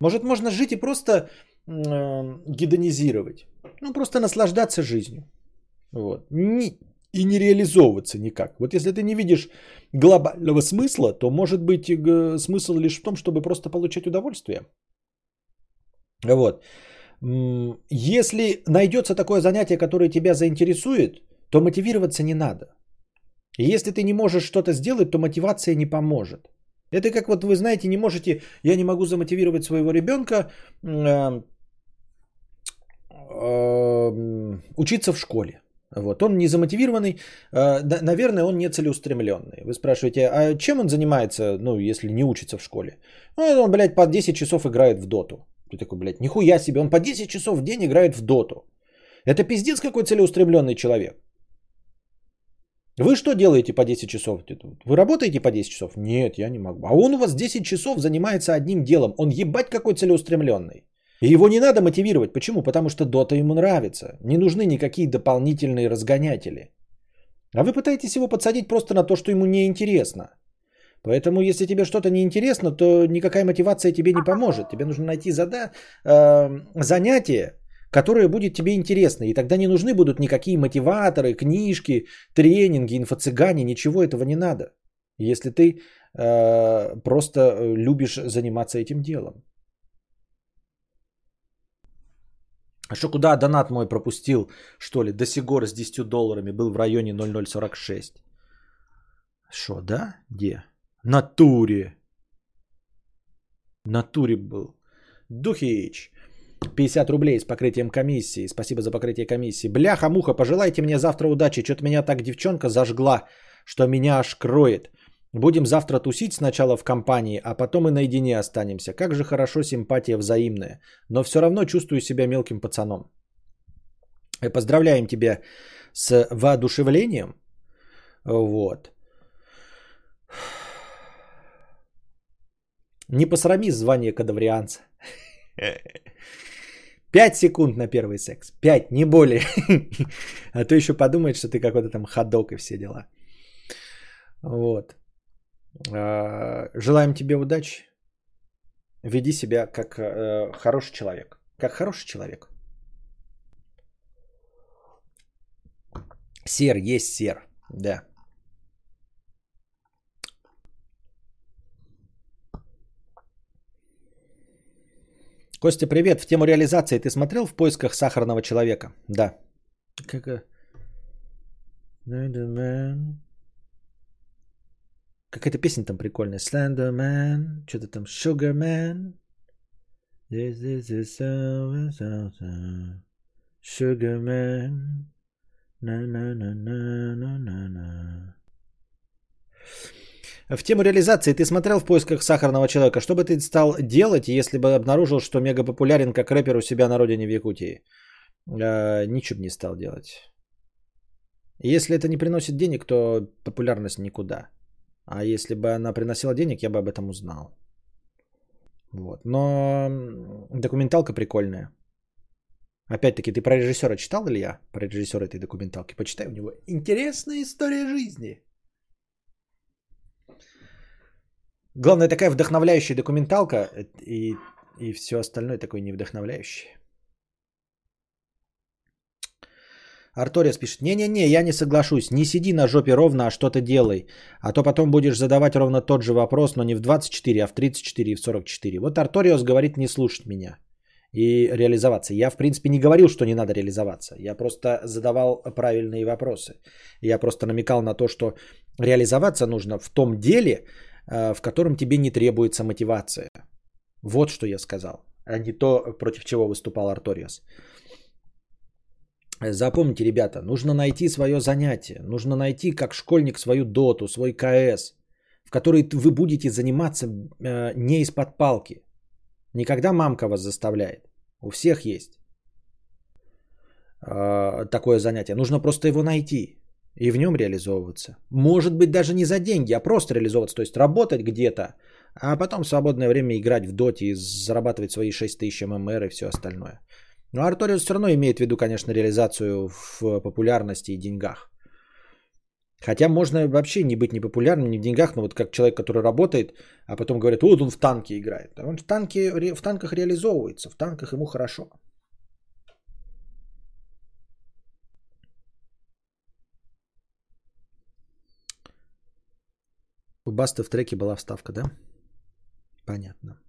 Может, можно жить и просто э, гедонизировать. Ну, просто наслаждаться жизнью. Вот. И не реализовываться никак. Вот если ты не видишь глобального смысла, то может быть смысл лишь в том, чтобы просто получать удовольствие. Вот. Если найдется такое занятие, которое тебя заинтересует, то мотивироваться не надо. Если ты не можешь что-то сделать, то мотивация не поможет. Это как вот вы знаете, не можете, я не могу замотивировать своего ребенка э, учиться в школе. Вот, он не замотивированный, э, наверное, он не целеустремленный. Вы спрашиваете, а чем он занимается, ну, если не учится в школе? Ну, он, блядь, по 10 часов играет в доту. Ты такой, блядь, нихуя себе, он по 10 часов в день играет в доту. Это пиздец какой целеустремленный человек. Вы что делаете по 10 часов? Вы работаете по 10 часов? Нет, я не могу. А он у вас 10 часов занимается одним делом. Он ебать какой целеустремленный. И его не надо мотивировать. Почему? Потому что дота ему нравится. Не нужны никакие дополнительные разгонятели. А вы пытаетесь его подсадить просто на то, что ему не интересно. Поэтому, если тебе что-то не интересно, то никакая мотивация тебе не поможет. Тебе нужно найти зада, э, занятие, которое будет тебе интересно. И тогда не нужны будут никакие мотиваторы, книжки, тренинги, инфо-цыгане. Ничего этого не надо. Если ты э, просто э, любишь заниматься этим делом. А что, куда донат мой пропустил, что ли? До Сигора с 10 долларами был в районе 0046. Что, да? Где? Натуре. Натуре был. Духич. 50 рублей с покрытием комиссии. Спасибо за покрытие комиссии. Бляха-муха, пожелайте мне завтра удачи. Что-то меня так девчонка зажгла, что меня аж кроет. Будем завтра тусить сначала в компании, а потом и наедине останемся. Как же хорошо, симпатия взаимная. Но все равно чувствую себя мелким пацаном. И поздравляем тебя с воодушевлением. Вот. Не посрами звание кадаврианца. Пять секунд на первый секс. Пять, не более. А то еще подумает, что ты какой-то там ходок и все дела. Вот. А, Желаем тебе удачи. Веди себя как э, хороший человек. Как хороший человек. Сер есть сер. Да. Костя, привет. В тему реализации ты смотрел в поисках сахарного человека? Да. Как... Какая-то песня там прикольная. Slenderman. Что-то там. Sugarman. This is the summer, summer. Sugarman. На на на на на на на В тему реализации ты смотрел в поисках сахарного человека. Что бы ты стал делать, если бы обнаружил, что мега популярен как рэпер у себя на родине в Якутии? Э, ничего бы не стал делать. Если это не приносит денег, то популярность никуда. А если бы она приносила денег, я бы об этом узнал. Вот. Но документалка прикольная. Опять-таки, ты про режиссера читал, Илья? Про режиссера этой документалки. Почитай, у него интересная история жизни. Главное, такая вдохновляющая документалка, э, и, и все остальное такое невдохновляющее. Арториас пишет, не-не-не, я не соглашусь, не сиди на жопе ровно, а что-то делай. А то потом будешь задавать ровно тот же вопрос, но не в 24, а в 34 и в 44. Вот Арториус говорит не слушать меня и реализоваться. Я, в принципе, не говорил, что не надо реализоваться. Я просто задавал правильные вопросы. Я просто намекал на то, что реализоваться нужно в том деле, э, в котором тебе не требуется мотивация. Вот что я сказал, а не то, против чего выступал Арториус. Запомните, ребята, нужно найти свое занятие, нужно найти как школьник свою доту, свой КС, в которой вы будете заниматься э, не из-под палки. Никогда мамка вас заставляет. У всех есть э, такое занятие. Нужно просто его найти и в нем реализовываться. Может быть, даже не за деньги, а просто реализовываться. То есть работать где-то, а потом в свободное время играть в доте и зарабатывать свои 6000 ММР и все остальное. Но Арториус все равно имеет в виду, конечно, реализацию в популярности и деньгах. Хотя можно вообще не быть непопулярным не в деньгах, но вот как человек, который работает, а потом говорит, вот он в танке играет. Он в, танке, в танках реализовывается, в танках ему хорошо. У Баста в треке была вставка, да? Понятно.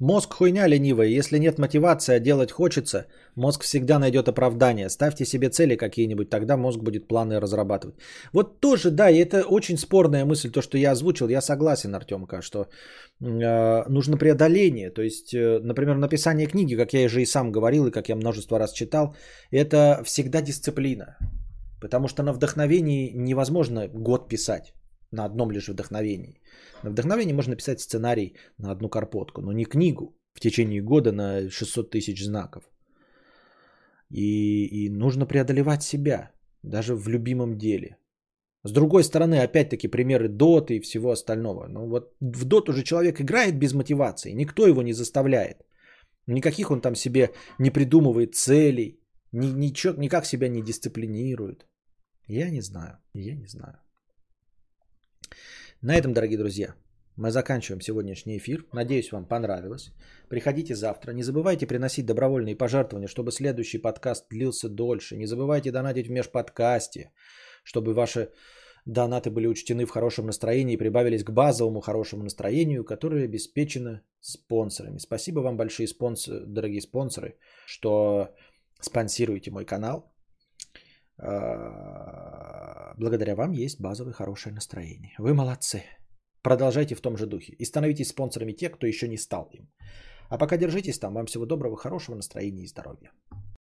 Мозг хуйня ленивая. Если нет мотивации, а делать хочется, мозг всегда найдет оправдание. Ставьте себе цели какие-нибудь, тогда мозг будет планы разрабатывать. Вот тоже, да, и это очень спорная мысль, то, что я озвучил. Я согласен, Артемка, что э, нужно преодоление. То есть, э, например, написание книги, как я уже и сам говорил, и как я множество раз читал, это всегда дисциплина. Потому что на вдохновении невозможно год писать на одном лишь вдохновении. На вдохновение можно писать сценарий на одну карпотку, но не книгу в течение года на 600 тысяч знаков. И, и нужно преодолевать себя, даже в любимом деле. С другой стороны, опять-таки, примеры доты и всего остального. Ну вот в дот уже человек играет без мотивации, никто его не заставляет. Никаких он там себе не придумывает целей, ни, ничего, никак себя не дисциплинирует. Я не знаю, я не знаю. На этом, дорогие друзья, мы заканчиваем сегодняшний эфир. Надеюсь, вам понравилось. Приходите завтра. Не забывайте приносить добровольные пожертвования, чтобы следующий подкаст длился дольше. Не забывайте донатить в межподкасте, чтобы ваши донаты были учтены в хорошем настроении и прибавились к базовому хорошему настроению, которое обеспечено спонсорами. Спасибо вам большие спонсоры, дорогие спонсоры, что спонсируете мой канал. А, благодаря вам есть базовое хорошее настроение. Вы молодцы. Продолжайте в том же духе. И становитесь спонсорами тех, кто еще не стал им. А пока держитесь там. Вам всего доброго, хорошего настроения и здоровья.